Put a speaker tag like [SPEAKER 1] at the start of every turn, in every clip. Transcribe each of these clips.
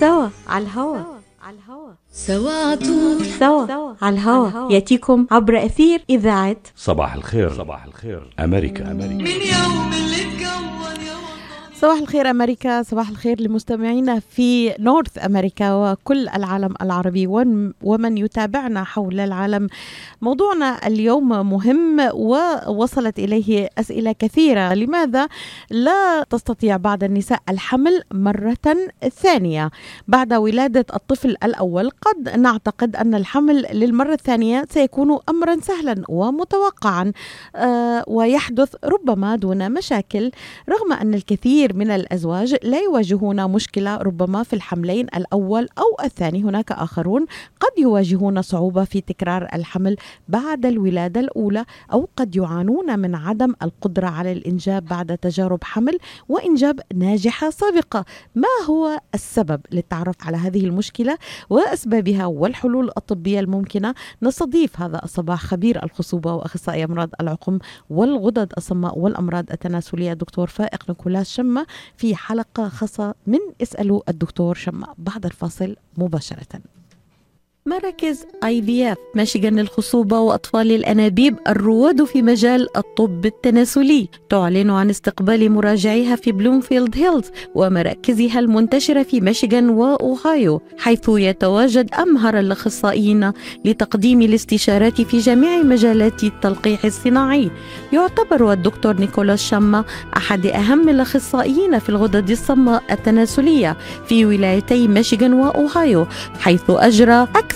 [SPEAKER 1] سوا على الهوا. سوا على طول. سوا على الهوا. يأتيكم عبر أثير إذاعة
[SPEAKER 2] صباح الخير. صباح الخير. أمريكا. أمريكا
[SPEAKER 3] من يوم اللي
[SPEAKER 4] صباح الخير أمريكا صباح الخير لمستمعينا في نورث أمريكا وكل العالم العربي ومن يتابعنا حول العالم. موضوعنا اليوم مهم ووصلت إليه أسئلة كثيرة. لماذا لا تستطيع بعض النساء الحمل مرة ثانية؟ بعد ولادة الطفل الأول قد نعتقد أن الحمل للمرة الثانية سيكون امرا سهلا ومتوقعا آه، ويحدث ربما دون مشاكل رغم أن الكثير من الأزواج لا يواجهون مشكلة ربما في الحملين الأول أو الثاني. هناك آخرون قد يواجهون صعوبة في تكرار الحمل بعد الولادة الأولى أو قد يعانون من عدم القدرة على الإنجاب بعد تجارب حمل وإنجاب ناجحة سابقة. ما هو السبب للتعرف على هذه المشكلة وأسبابها والحلول الطبية الممكنة؟ نستضيف هذا الصباح خبير الخصوبة وأخصائي أمراض العقم والغدد الصماء والأمراض التناسلية الدكتور فائق نيكولاس شمة في حلقة خاصة من اسألوا الدكتور شمة بعد الفاصل مباشرة. مراكز IVF ميشيغان للخصوبة وأطفال الأنابيب الرواد في مجال الطب التناسلي. تعلن عن استقبال مراجعيها في بلومفيلد هيلز ومراكزها المنتشرة في ميشيغان وأوهايو حيث يتواجد أمهر الأخصائيين لتقديم الاستشارات في جميع مجالات التلقيح الصناعي. يعتبر الدكتور نيكولاس شاما أحد أهم الأخصائيين في الغدد الصماء التناسلية في ولايتي ميشيغان وأوهايو حيث أجرى أكثر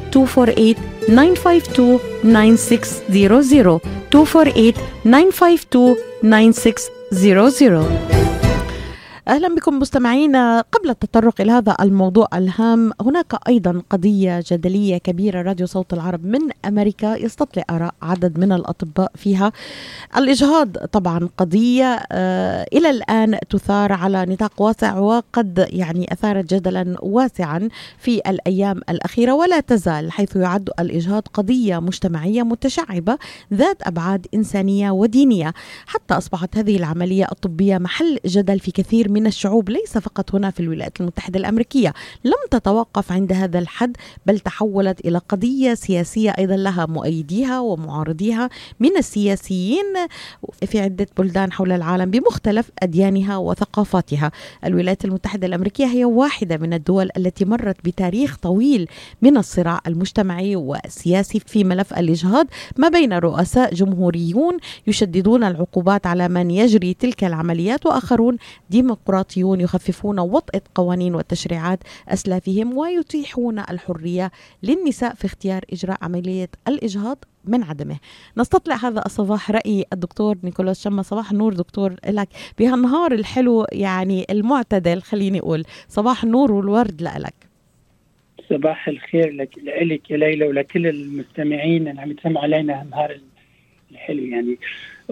[SPEAKER 4] 248 952 9600 248 952 9600 أهلا بكم مستمعينا. قبل التطرق إلى هذا الموضوع الهام هناك أيضا قضية جدلية كبيرة راديو صوت العرب من أمريكا يستطلع آراء عدد من الأطباء فيها. الإجهاض طبعا قضية آه إلى الآن تثار على نطاق واسع وقد يعني اثارت جدلا واسعا في الأيام الأخيرة ولا تزال حيث يعد الإجهاض قضية مجتمعية متشعبة ذات أبعاد إنسانية ودينية. حتى أصبحت هذه العملية الطبية محل جدل في كثير من الشعوب ليس فقط هنا في الولايات المتحدة الأمريكية. لم تتوقف عند هذا الحد بل تحولت إلى قضية سياسية أيضا لها مؤيديها ومعارضيها من السياسيين في عدة بلدان حول العالم بمختلف أديانها وثقافاتها. الولايات المتحدة الأمريكية هي واحدة من الدول التي مرت بتاريخ طويل من الصراع المجتمعي والسياسي في ملف الإجهاض ما بين رؤساء جمهوريون يشددون العقوبات على من يجري تلك العمليات وآخرون ديمقراطيون يخففون وطأة قوانين وتشريعات أسلافهم ويتيحون الحرية للنساء في اختيار إجراء عملية الإجهاض من عدمه. نستطلع هذا الصباح رأي الدكتور نيكولاس شما صباح النور دكتور لك. بهالنهار الحلو يعني المعتدل خليني أقول. صباح النور والورد لك.
[SPEAKER 5] صباح الخير لك لك يا ليلى ولكل المستمعين. اللي عم يتسمعوا علينا النهار الحلو يعني.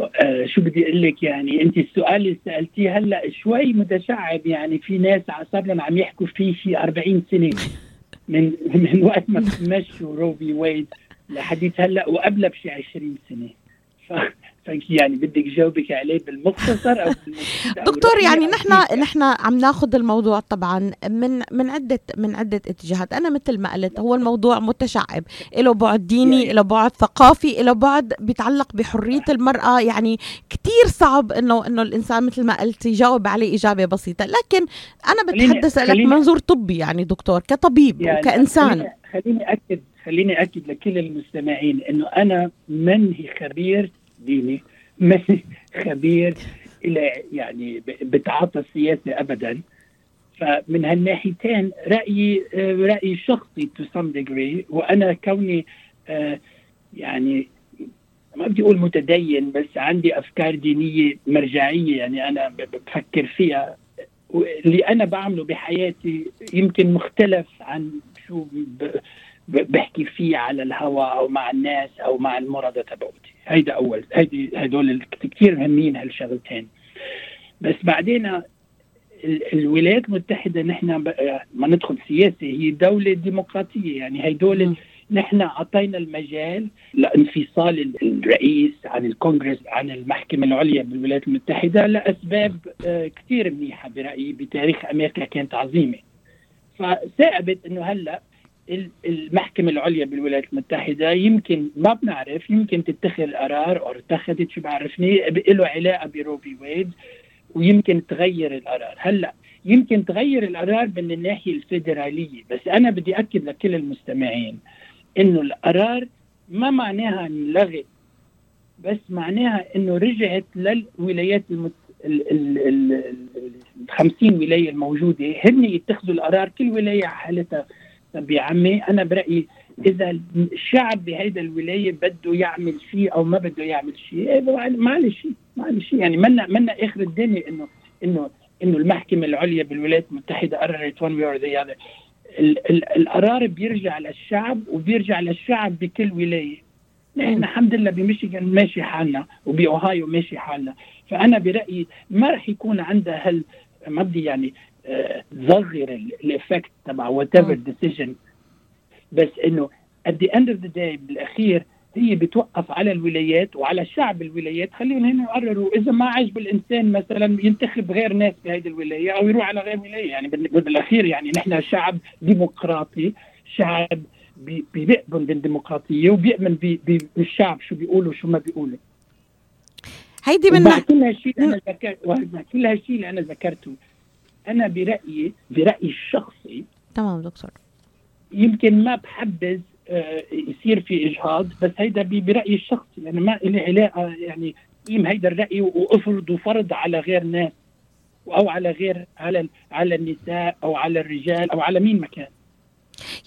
[SPEAKER 5] آه شو بدي أقول لك يعني أنت السؤال اللي سألتيه هلأ شوي متشعب يعني في ناس صار لهم عم يحكوا فيه شي 40 سنة من من وقت ما مشوا روبي ويد لحديث هلأ وقبلها بشي 20 سنة. ف يعني بدك جاوبك عليه بالمختصر أو
[SPEAKER 4] دكتور يعني نحن نحن عم ناخذ الموضوع طبعا من من عده من عدة اتجاهات. أنا مثل ما قلت هو الموضوع متشعب. له بعد ديني له بعد ثقافي له بعد بيتعلق بحرية المرأة. يعني كثير صعب انه إنه الإنسان مثل ما قلت يجاوب عليه إجابة بسيطة. لكن أنا بتحدث لك منظور طبي يعني دكتور كطبيب يعني وكانسان
[SPEAKER 5] خليني, خليني اكد خليني أكد لكل المستمعين إنه أنا منّي خبير ديني ماني خبير إلى يعني بتعاطى السياسة ابدا. فمن هالناحيتين رأيي رأيي شخصي to some degree وأنا كوني يعني ما بدي أقول متدين بس عندي أفكار دينية مرجعية يعني أنا بفكر فيها. اللي أنا بعمله بحياتي يمكن مختلف عن شو بحكي فيه على الهواء أو مع الناس أو مع المرضى تبعوتي. هيدا أول. هيدي هدول كثير مهمين هالشغلتين. بس بعدين الولايات المتحدة نحن ما ندخل سياسة هي دولة ديمقراطية. يعني هدول نحن أعطينا المجال لانفصال الرئيس عن الكونغرس عن المحكمة العليا بالولايات المتحدة لأسباب آه، كثير منيحة برأيي بتاريخ أمريكا كانت عظيمة. فثابت أنه هلأ المحكمة العليا بالولايات المتحدة يمكن ما بنعرف يمكن تتخذ قرار أو اتخذت شو بعرفني له علاقة بروبي ويد ويمكن تغير القرار. هلأ يمكن تغير القرار من الناحية الفيدرالية بس أنا بدي أكد لكل المستمعين إنه القرار ما معناها انلغت بس معناها إنه رجعت للولايات المت... ال ال ال ال 50 ولاية الموجودة هن يتخذوا القرار كل ولاية على حالتها طب يا عمي أنا برأيي إذا الشعب بهيدا الولاية بده يعمل شيء أو ما بده يعمل شيء إيه، معلش معلش يعني منا منا آخر الدنيا انه انه إنه المحكمة العليا بالولايات المتحدة قررت one way or the other القرار بيرجع للشعب وبيرجع للشعب بكل ولاية. نحن الحمد لله بميشيغان ماشي حالنا وباوهايو ماشي حالنا. فأنا برأيي ما رح يكون عندها هال ما بدي يعني تصغر آه ال effect تبع whatever decision بس إنه at the end of the day بالأخير هي بتوقف على الولايات وعلى شعب الولايات. خليهم هنا يقرروا إذا ما عجب الانسان مثلا ينتخب غير ناس هذه الولاية أو يروح على غير ولاية. يعني بالأخير يعني نحن شعب ديمقراطي شعب بيؤمن بالديمقراطية وبيؤمن بالشعب شو بيقولوا وشو ما بيقولوا.
[SPEAKER 4] هيدي من
[SPEAKER 5] كل هالشيء اللي أنا ذكرت كل هالشيء اللي أنا ذكرته أنا برأيي برأيي الشخصي
[SPEAKER 4] تمام دكتور.
[SPEAKER 5] يمكن ما بحبذ آه، يصير في إجهاض بس هيدا برأيي الشخصي يعني ما لي علاقة يعني قيم هيدا الرأي وأفرض وفرض على غير ناس أو على غير على على النساء أو على الرجال أو على مين مكان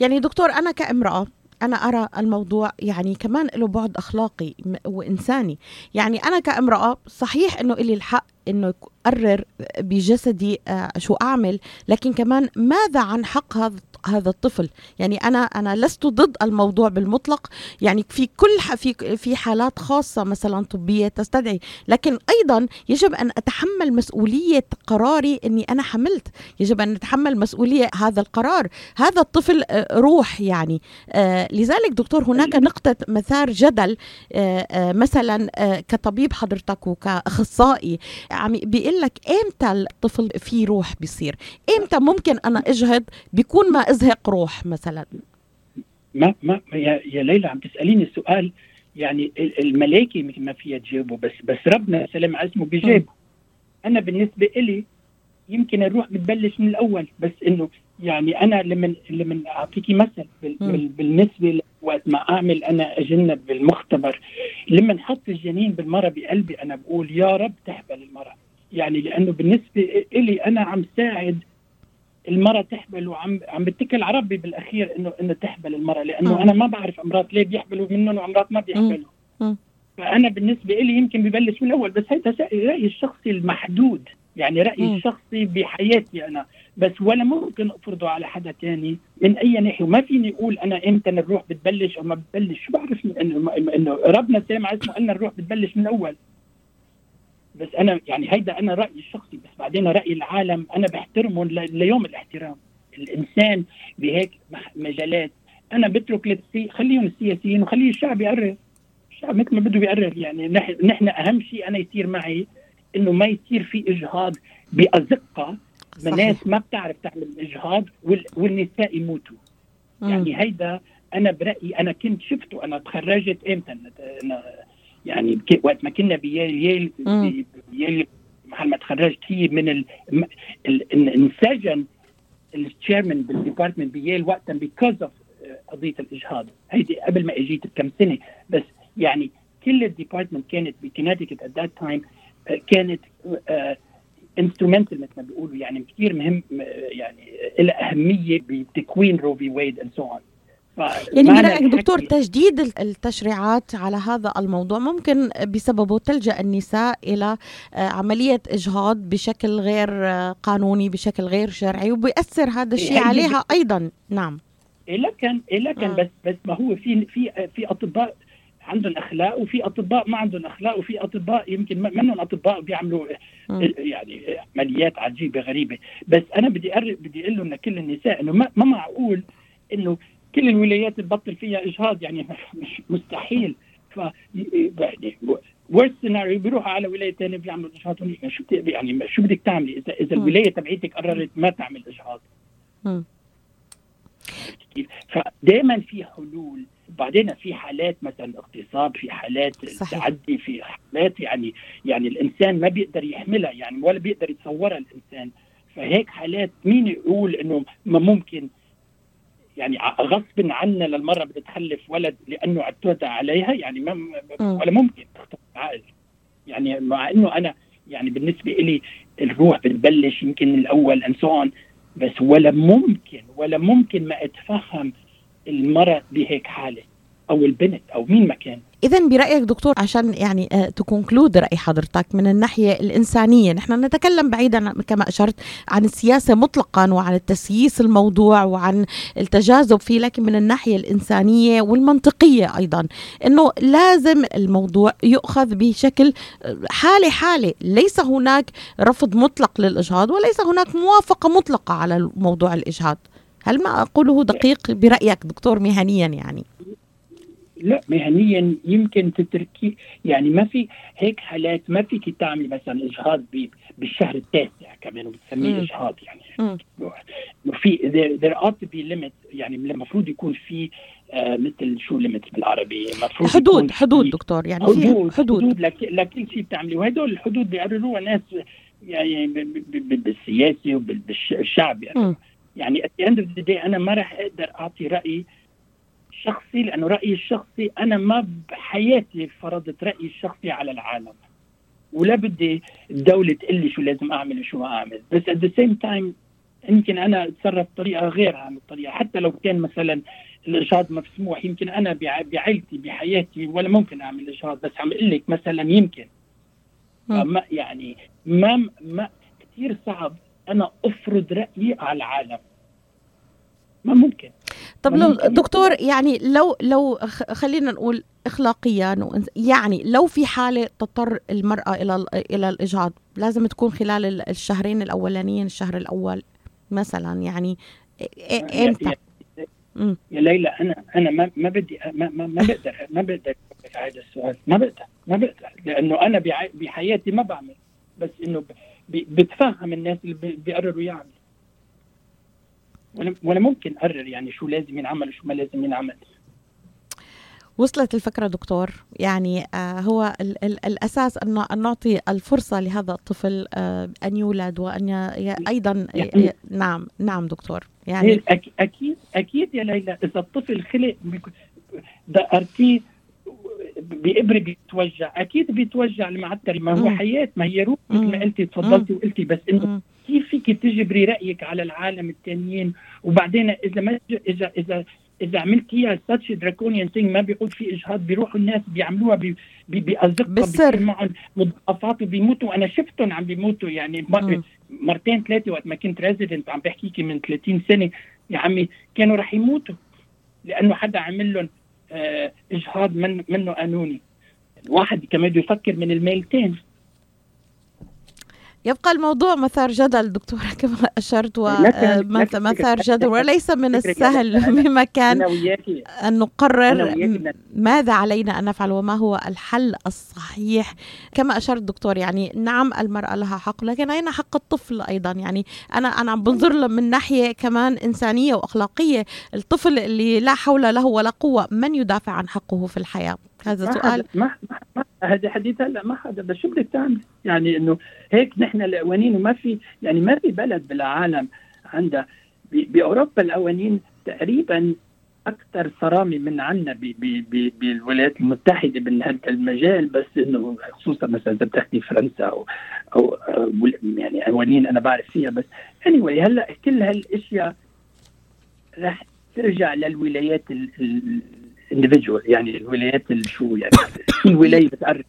[SPEAKER 4] يعني دكتور أنا كامرأة أنا أرى الموضوع يعني كمان له بعد أخلاقي وإنساني. يعني أنا كامرأة صحيح أنه إلي الحق إنه اقرر بجسدي آه، شو أعمل. لكن كمان ماذا عن حق هذا هذا الطفل؟ يعني أنا أنا لست ضد الموضوع بالمطلق. يعني في كل في في حالات خاصة مثلا طبية تستدعي. لكن أيضا يجب أن أتحمل مسؤولية قراري إني أنا حملت. يجب أن اتحمل مسؤولية هذا القرار. هذا الطفل آه، روح يعني. آه لذلك دكتور هناك نقطة مثار جدل مثلا كطبيب حضرتك وكأخصائي. عم بيقول لك إمتى الطفل فيه روح بيصير؟ إمتى ممكن أنا اجهض بيكون ما أزهق روح مثلا؟
[SPEAKER 5] ما ما يا, يا ليلى عم تسأليني السؤال يعني الملائكه ما فيها تجاوبه بس بس ربنا سلام اسمه بيجاوب أنا بالنسبة إلي يمكن الروح بتبلش من الأول بس إنه يعني أنا لما لما اعطيكي مثل بالنسبة وقت ما أعمل أنا أجنب بالمختبر. لما نحط الجنين بالمرة بقلبي أنا بقول يا رب تحبل المرأة. يعني لأنه بالنسبة لي أنا عم ساعد المراه تحبل وعم عم بتكل على ربي بالأخير إنه إنه تحبل المراه لأنه م. أنا ما بعرف أمراض ليه بيحبلوا منهم وأمراض ما بيحبلوا. فأنا بالنسبة لي يمكن ببلش من الأول بس هيدا رأيي الشخصي المحدود. يعني رأيي م. الشخصي بحياتي أنا. بس ولا ممكن أفرضه على حدا تاني من أي ناحية. وما فيني أقول أنا إمتى الروح بتبلش أو ما بتبلش. شو بعرف انه انه ربنا سامع اسمه ان الروح بتبلش من الأول. بس أنا يعني هيدا أنا رأيي الشخصي. بس بعدين رأي العالم. أنا بحترمهم ليوم الاحترام. الإنسان بهيك مجالات. أنا بترك للسي خليهم السياسيين وخلي الشعب يقرر. الشعب مثل ما بده بيقرر يعني نحن أهم شيء أنا يصير معي إنه ما يصير في إجهاض بأزقة. ناس ما بتعرف تعمل اجهاض والنساء يموتوا. يعني هيدا أنا برأيي أنا كنت شفته أنا تخرجت إمتى؟ أنا يعني وقت ما كنا بيال يال بيال محل ما تخرجت هي من ال... انسجن ال chairman بال department بيال وقتا because of قضية الإجهاض. هيدي قبل ما إجيت بكم سنة. بس يعني كل ال department كانت بكونتيكت at that time كانت instrumental مثل ما بيقولوا يعني كثير مهم يعني لها أهمية بتكوين Roe v. Wade and so on
[SPEAKER 4] يعني برأيك دكتور تجديد التشريعات على هذا الموضوع ممكن بسببه تلجأ النساء إلى آه، عملية إجهاض بشكل غير آه، قانوني بشكل غير شرعي وبيأثر هذا الشيء عليها أيضا. نعم.
[SPEAKER 5] لكن لكن
[SPEAKER 4] آه.
[SPEAKER 5] بس بس ما هو في في في أطباء عندهم أخلاق وفي أطباء ما عندهم أخلاق وفي أطباء يمكن ما- منهم أطباء بيعملوا
[SPEAKER 4] مم.
[SPEAKER 5] يعني عمليات عجيبة غريبة. بس أنا بدي أر... بدي أقول لهم لكل النساء إنه ما, ما معقول إنه كل الولايات تبطل فيها إجهاض يعني مش مستحيل. ف يعني ورست سيناريو بيروحوا على ولاية ثانية بيعملوا إجهاض هنيك شو يعني شو بدك تعملي؟ اذا
[SPEAKER 4] إذا.
[SPEAKER 5] الولاية تبعيتك قررت ما تعمل إجهاض. فدائما في حلول. بعدين في حالات مثلا اغتصاب في حالات
[SPEAKER 4] صحيح.
[SPEAKER 5] تعدي في حالات يعني يعني الإنسان ما بيقدر يحملها يعني ولا بيقدر يتصورها الإنسان فهيك حالات مين يقول إنه ما ممكن يعني غصب عنا للمرة بدها تخلف ولد لأنه اعتدى عليها يعني ما. ولا ممكن تخطر العقل يعني مع إنه أنا يعني بالنسبة لي الروح بتبلش يمكن so on بس ولا ممكن ولا ممكن ما أتفهم المرأة بهيك حالة أو البنت أو مين ما كان.
[SPEAKER 4] إذا برأيك دكتور عشان يعني تكونكلود رأي حضرتك من الناحية الإنسانية نحن نتكلم بعيدا كما أشرت عن السياسة مطلقا وعن التسييس الموضوع وعن التجاذب فيه لكن من الناحية الإنسانية والمنطقية أيضا أنه لازم الموضوع يؤخذ بشكل حالة حالة. ليس هناك رفض مطلق للإجهاض وليس هناك موافقة مطلقة على موضوع الإجهاض. هل ما أقوله دقيق برأيك دكتور مهنيا يعني؟
[SPEAKER 5] لا مهنيا يمكن تتركي يعني ما في هيك حالات ما فيك تعملي مثلا إجهاض بالشهر التاسع كمان. وبتسميه إجهاض يعني. في there, ought to be limit يعني المفروض يكون في آه مثل شو ليميت بالعربي؟ المفروض
[SPEAKER 4] حدود حدود دكتور يعني
[SPEAKER 5] حدود
[SPEAKER 4] حدود.
[SPEAKER 5] حدود لك- لكل شيء بتعمليه وهدول الحدود بيقرروها ناس يعني ب- ب- ب- بالسياسي وبالشعب يعني. يعني at the end of the day أنا ما راح أقدر أعطي راي شخصي لأنه رأيي الشخصي أنا ما بحياتي فرضت رأيي الشخصي على العالم. ولا بدي الدولة تقول لي شو لازم أعمل وشو ما أعمل. بس at the same time يمكن أنا أتصرف بطريقة غير عن الطريقة حتى لو كان مثلا الاجهاض مسموح يمكن أنا بع- بعائلتي بحياتي ولا ممكن أعمل اجهاض بس عم أقول لك مثلا يمكن. فما يعني ما ما كثير صعب أنا أفرض رأيي على العالم. ما ممكن.
[SPEAKER 4] طب لو دكتور يعني لو لو خلينا نقول اخلاقيا يعني لو في حالة تضطر المرأة إلى ال- إلى الاجهاض لازم تكون خلال ال- الشهرين الأولانيين الشهر الأول مثلا يعني إمتى؟
[SPEAKER 5] يا. يا ليلى أنا أنا ما ما بدي ما ما, ما بقدر ما بقدر هذا السؤال. ما بقدر ما بقدر لأنه أنا بحياتي ما بعمل بس إنه بتفهم الناس اللي بي- بيقرروا يعملوا ولا ولا ممكن أقرر يعني شو لازم ينعمل وشو ما لازم ينعمل.
[SPEAKER 4] وصلت الفكرة دكتور. يعني آه هو ال ال الأساس أن أن نعطي الفرصة لهذا الطفل آه أن يولد وأن أيضا ي ي نعم نعم دكتور. يعني
[SPEAKER 5] أكيد أكيد يا ليلى إذا الطفل خلق دقرتيه بإبرة بيتوجع أكيد بيتوجع المعتري ما هو. حياة ما هي روح مثل. ما قلتي تفضلتي وقلتي بس إنه. كيف فيك تجبري رأيك على العالم التانيين وبعدين إذا ما إذا إذا إذا عملتيها such draconian thing ما بيقول في إجهاض بيروحوا الناس بيعملوها بي- بي- بأزقة
[SPEAKER 4] بالسر.
[SPEAKER 5] معهم مضاعفات وبيموتوا أنا شفتهم عم بيموتوا يعني. مرتين ثلاثة وقت ما كنت resident عم بحكيكي من 30 سنة يا عمي كانوا رح يموتوا لأنه حدا عمل لهم إجهاض من منه قانوني الواحد كمان بده يفكر من الميلين.
[SPEAKER 4] يبقى الموضوع مثار جدل دكتورة كما أشرت ومثار جدل وليس من السهل بمكان أن نقرر ماذا علينا أن نفعل وما هو الحل الصحيح. كما أشرت دكتور يعني نعم المرأة لها حق لكن أين حق الطفل أيضا؟ يعني أنا أنا عم بنظر له من ناحية كمان إنسانية وأخلاقية. الطفل اللي لا حول له ولا قوة من يدافع عن حقه في الحياة؟ هذا
[SPEAKER 5] ما
[SPEAKER 4] سؤال.
[SPEAKER 5] ما هذا حديث هلا ما حدا بس شو بدك تعمل؟ يعني إنه هيك نحن القوانين وما في يعني ما في بلد بالعالم عندها بأوروبا القوانين تقريبا أكثر صرامة من عنا بالولايات المتحدة بهذا المجال بس إنه خصوصا مثلا إذا بتاخذي فرنسا أو أو يعني قوانين أنا بعرف فيها بس anyway هلأ كل هالأشياء راح ترجع للولايات الاندفجوال يعني الولايات ال- شو يعني كل ولاية بتقرر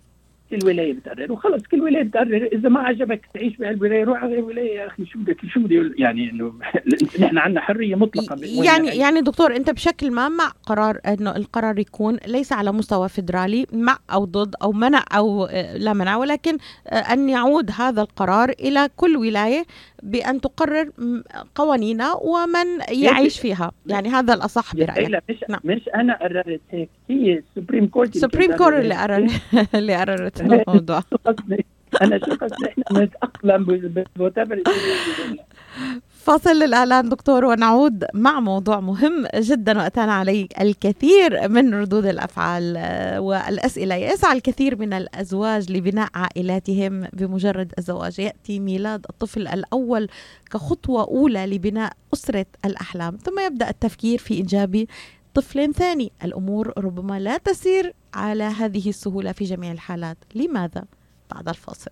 [SPEAKER 5] كل ولاية بتقرر وخلص كل ولاية بتقرر إذا ما عجبك تعيش بهالولايه روح على غير ولايه يا أخي شو بدك شو بدي يعني إنه نحن عندنا حرية مطلقة
[SPEAKER 4] يعني يعني؟ دكتور أنت بشكل ما مع قرار إنه القرار يكون ليس على مستوى فدرالي مع أو ضد أو منع أو آه، لا منع ولكن آه، أن يعود هذا القرار إلى كل ولاية بأن تقرر قوانينها ومن يعيش فيها. يعني هذا الأصح برأيك.
[SPEAKER 5] مش نعم. مش أنا قررت هيك هي
[SPEAKER 4] ال Supreme Court ال Supreme Court اللي قرر اللي قررت الموضوع.
[SPEAKER 5] أنا شو قصدي؟ إحنا نتأقلم
[SPEAKER 4] فاصل للإعلان دكتور ونعود مع موضوع مهم جدا وأتانا عليه الكثير من ردود الأفعال آه، والأسئلة. يسعى الكثير من الأزواج لبناء عائلاتهم بمجرد الزواج. يأتي ميلاد الطفل الأول كخطوة أولى لبناء أسرة الأحلام. ثم يبدأ التفكير في إنجاب طفل ثاني. الأمور ربما لا تسير على هذه السهولة في جميع الحالات. لماذا؟ بعد الفاصل.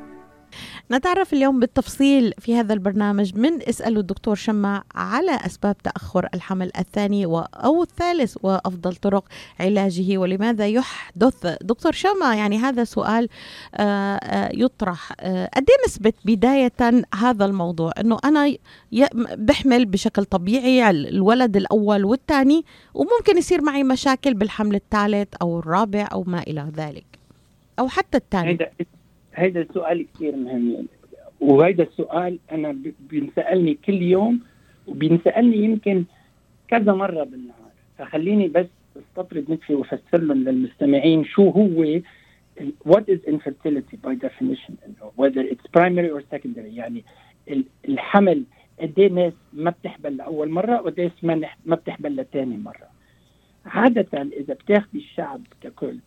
[SPEAKER 4] نتعرف اليوم بالتفصيل في هذا البرنامج من اسأل الدكتور شمع على أسباب تأخر الحمل الثاني أو الثالث وأفضل طرق علاجه ولماذا يحدث. دكتور شمع يعني هذا سؤال آه، آه، يطرح. آه، قد إيه نسبة بداية هذا الموضوع؟ أنه أنا بحمل بشكل طبيعي الولد الأول والثاني وممكن يصير معي مشاكل بالحمل الثالث أو الرابع أو ما إلى ذلك أو حتى الثاني.
[SPEAKER 5] هذا السؤال كثير مهم. وهذا السؤال أنا بينسألني كل يوم وبينسألني يمكن كذا مرة بالنهار. فخليني بس أستطرد نفسي وأفسر لهم للمستمعين شو هو what is infertility by definition? whether it's primary or secondary. يعني الحمل قد إيه ناس ما بتحبل لأول مرة وقد إيه ما بتحبل لثاني مرة. عادة إذا بتاخذي الشعب ككل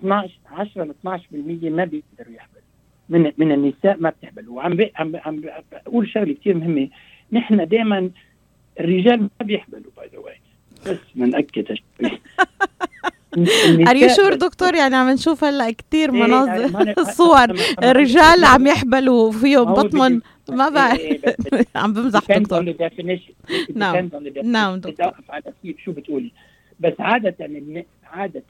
[SPEAKER 5] 12 10 ل 12% ما بيقدروا يحبلوا. من من النساء ما بتحبل وعم بي عم عم بقول شغلة كثير مهمة. نحن دائما الرجال ما بيحبلوا by the way بس بنأكد
[SPEAKER 4] are you sure دكتور؟ يعني عم نشوف هلأ كثير إيه، مناظر صور. رجال عم يحبلوا فيهم بطمن ما بعرف. إيه، عم بمزح دكتور.
[SPEAKER 5] نعم. نعم دكتور. شو بتقولي. بس عادة عادة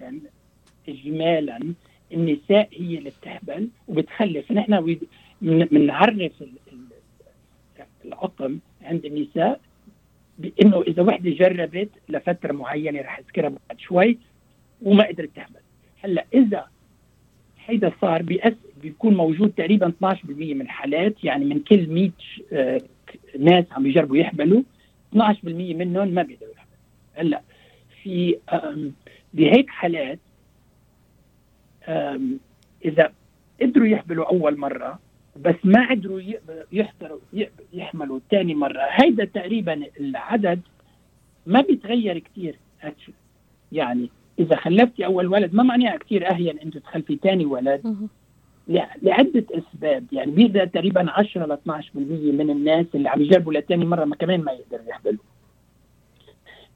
[SPEAKER 5] اجمالا النساء هي اللي بتهبل وبتخلف. نحن بنعرف العقم عند النساء بإنه إذا وحدة جربت لفترة معينة رح اذكرها بعد شوي وما قدرت تهبل. هلأ إذا هيدا صار بيأس بيكون موجود تقريبا 12% من الحالات يعني من كل 100 آه، ناس عم يجربوا يحبلوا 12% منهم ما بيقدروا يحبلوا. هلأ في بهيك حالات إذا قدروا يحملوا أول مرة بس ما قدروا يحضروا يحملوا ثاني مرة. هيدا تقريبا العدد ما بيتغير كثير يعني إذا خلفتي أول ولد ما معناها كثير أهين انت تخلفي ثاني ولد. لعدة أسباب. يعني بيقدر تقريبا 10 ل 12% من الناس اللي عم يجربوا لثاني مرة ما كمان ما يقدروا يحملوا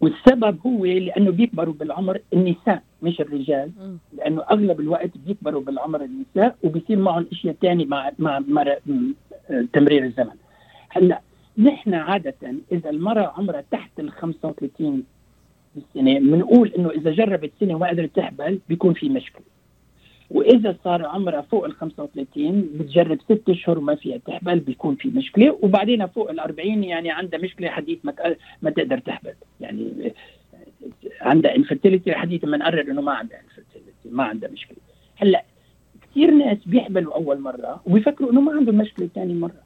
[SPEAKER 5] والسبب هو لأنه بيكبروا بالعمر النساء مش الرجال. لأنه أغلب الوقت بيكبروا بالعمر النساء وبيصير معهم أشياء ثانية مع مع, مع تمرير الزمن. هلأ نحن عادة إذا المرأة عمرها تحت ال 35 سنة بنقول إنه إذا جربت سنة وما قدرت تحبل بيكون في مشكلة. وإذا صار عمرها فوق ال 35 بتجرب ست أشهر وما فيها تحبل بيكون في مشكلة. وبعدين فوق ال 40 يعني عندها مشكلة حديث ما ما تقدر تحبل. يعني عندها infertility حديث ما نقرر إنه ما عندها infertility ما عندها مشكلة. هلأ كثير ناس بيحبلوا أول مرة وبيفكروا إنه ما عندهم مشكلة ثاني مرة.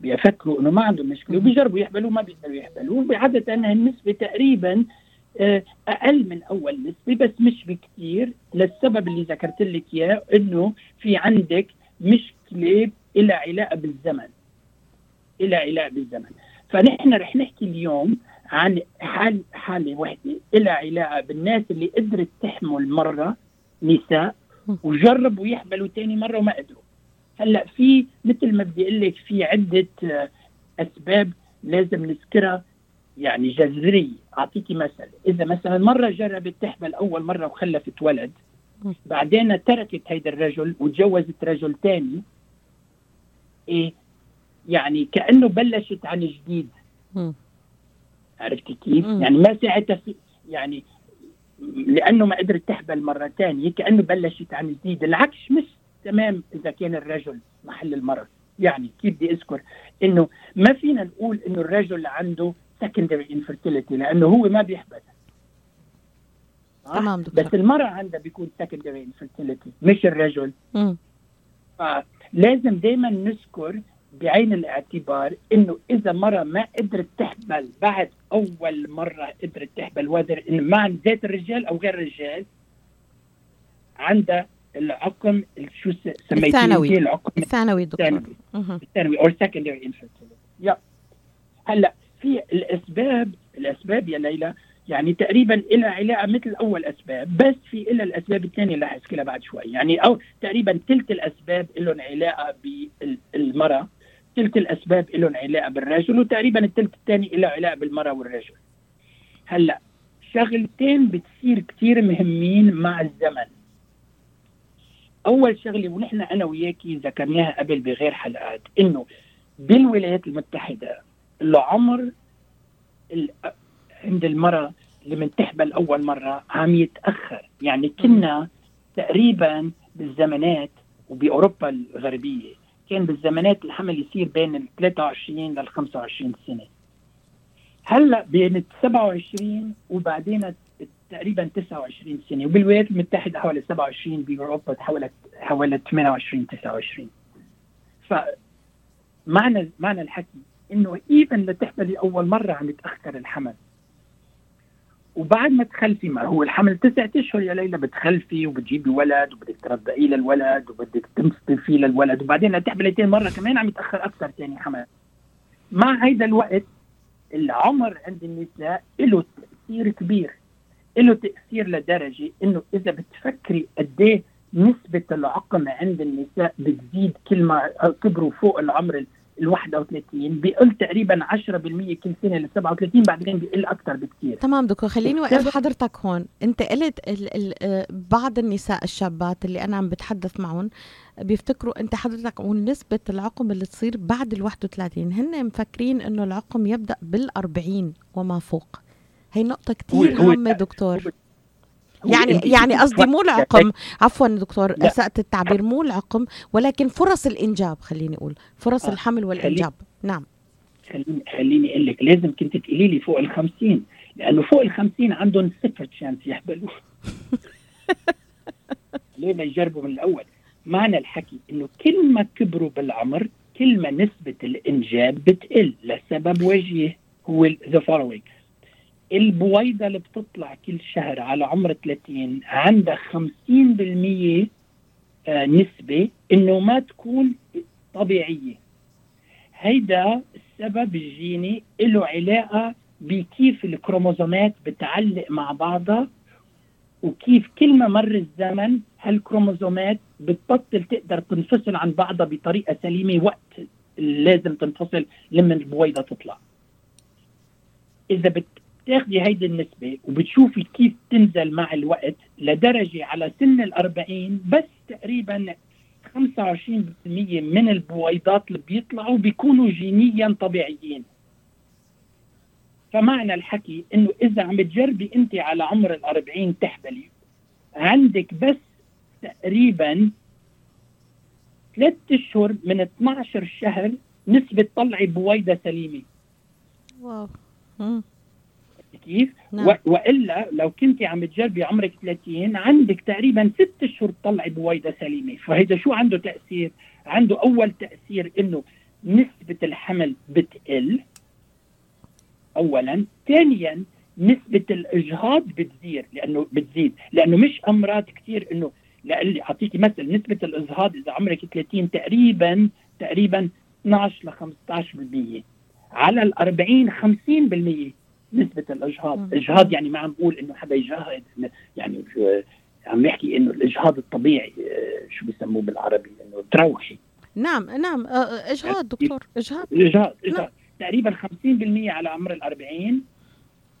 [SPEAKER 5] بيفكروا إنه ما عندهم مشكلة وبيجربوا يحبلوا ما بيقدروا يحبلوا. عاده النسبة تقريبا أقل من أول نسبة بس مش بكثير للسبب اللي ذكرت لك إياه إنه في عندك مشكلة إلى علاقة بالزمن. إلى علاقة بالزمن. فنحن رح نحكي اليوم عن حال حالة وحدة إلى علاقة بالناس اللي قدرت تحمل مرة نساء وجربوا يحملوا ثاني مرة وما قدروا. هلأ في مثل ما بدي أقول لك في عدة آه، أسباب لازم نذكرها. يعني جذريه اعطيكي مثل. إذا مثلا مرة جربت تحمل أول مرة وخلفت ولد بعدين تركت هيدا الرجل وتجوزت رجل ثاني إيه يعني كأنه بلشت عن جديد. عرفتي كيف؟ يعني ما ساعتها في يعني لأنه ما قدرت تحبل مرة ثانية كأنه بلشت عن جديد. العكس مش تمام إذا كان الرجل محل المرض. يعني كيف بدي أذكر؟ إنه ما فينا نقول إنه الرجل عنده secondary infertility لأنه هو ما بيحبل
[SPEAKER 4] تمام دكتور.
[SPEAKER 5] بس المرأة عندها بيكون secondary infertility مش الرجل. فلازم دائما نذكر بعين الاعتبار إنه إذا مرة ما قدرت تحمل بعد أول مرة قدرت تحمل وذر انه مع ذات الرجال أو غير الرجال عندها العقم شو سميتيه؟
[SPEAKER 4] الثانوي. العقم الثانوي دكتور.
[SPEAKER 5] الثانوي. أو infertility. يا هلأ في الأسباب الأسباب يا ليلى يعني تقريبا إلى علاقة مثل أول أسباب بس في إلى الأسباب الثانية اللي أحكي لها بعد شوي. يعني أو تقريبا ثلث الأسباب لهم علاقة بالمرأة ثلث الأسباب لهم علاقة بالرجل وتقريبا الثلث الثاني له علاقة بالمرأة والرجل. هلأ شغلتين بتصير كثير مهمين مع الزمن. أول شغلة ونحن أنا وياكي ذكرناها قبل بغير حلقات إنه بالولايات المتحدة العمر عند المرأة اللي من تحبل أول مرة عم يتأخر. يعني كنا تقريبا بالزمانات وبأوروبا الغربية كان بالزمانات الحمل يصير بين ال 23 لل 25 سنة. هلأ بين ال 27 وبعدين تقريبا 29 سنة وبالولايات المتحدة حوالي 27 بأوروبا تحولت حوالي 28 29 ف معنى معنى الحكي إنه ايفن لتحملي اول مرة عم يتأخر الحمل. وبعد ما تخلفي ما هو الحمل تسعة أشهر يا ليلى بتخلفي وبتجيبي ولد وبدك ترضعيه للولد وبدك تمسكي فيه للولد وبعدين تحملي مرة كمان عم يتأخر أكثر ثاني حمل. مع هيدا الوقت العمر عند النساء له تأثير كبير له تأثير لدرجة إنه إذا بتفكري قد إيه نسبة العقم عند النساء بتزيد كل ما كبروا فوق العمر ال 31 بيقل تقريبا 10% كل سنه ل 37 بعدين بيقل أكثر بكثير
[SPEAKER 4] تمام دكتور خليني اوقف حضرتك هون. أنت قلت ال ال آه، بعض النساء الشابات اللي أنا عم بتحدث معهم بيفتكروا أنت حضرتك نسبه العقم اللي تصير بعد ال 31 هن مفكرين إنه العقم يبدأ بال 40 وما فوق. هي نقطة كثير هامة دكتور. يعني يعني قصدي مو العقم. عفوا دكتور أسأت التعبير مو العقم ولكن فرص الإنجاب خليني أقول. فرص آه. الحمل والإنجاب. نعم.
[SPEAKER 5] خليني خليني أقول لك لازم كنت تقولي لي فوق ال 50 لأنه فوق ال 50 عندهم صفر تشانس يحبلوا ليه ما يجربوا من الأول؟ معنى الحكي إنه كل ما كبروا بالعمر كل ما نسبة الإنجاب بتقل لسبب وجيه هو the following البويضة اللي بتطلع كل شهر على عمر 30 عندها 50% آه، نسبة إنه ما تكون طبيعية. هيدا السبب الجيني له علاقة بكيف الكروموزومات بتعلق مع بعضها وكيف كل ما مر الزمن هالكروموزومات بتبطل تقدر تنفصل عن بعضها بطريقة سليمة وقت لازم تنفصل لما البويضة تطلع. إذا بت بتاخدي هيدي النسبة وبتشوفي كيف تنزل مع الوقت لدرجة على سن الأربعين بس تقريبا 25% من البويضات اللي بيطلعوا بيكونوا جينيا طبيعيين. فمعنى الحكي إنه إذا عم تجربي أنت على عمر الأربعين تحبلي عندك بس تقريبا ثلاث أشهر من 12 شهر نسبة طلعي بويضة سليمة.
[SPEAKER 4] واو.
[SPEAKER 5] كيف؟ نعم. وإلا لو كنت عم تجربي عمرك 30 عندك تقريبا ست اشهر تطلعي بويضة سليمة، فهيدا شو عنده تأثير؟ عنده أول تأثير إنه نسبة الحمل بتقل اولا، ثانيا نسبة الإجهاض بتزيد لأنه بتزيد لأنه مش أمراض كثير إنه لأقلي أعطيكي مثل نسبة الإجهاض إذا عمرك 30 تقريبا تقريبا 12 ل 15% على ال 40 50% نسبة الإجهاض، إجهاض يعني ما عم بقول إنه حدا يجهض يعني عم نحكي إنه الإجهاض الطبيعي آه، شو بسموه بالعربي إنه تروحي.
[SPEAKER 4] نعم نعم. آه، آه، إجهاض دكتور إجهاض.
[SPEAKER 5] إجهاض نعم. تقريبا 50% على عمر ال 40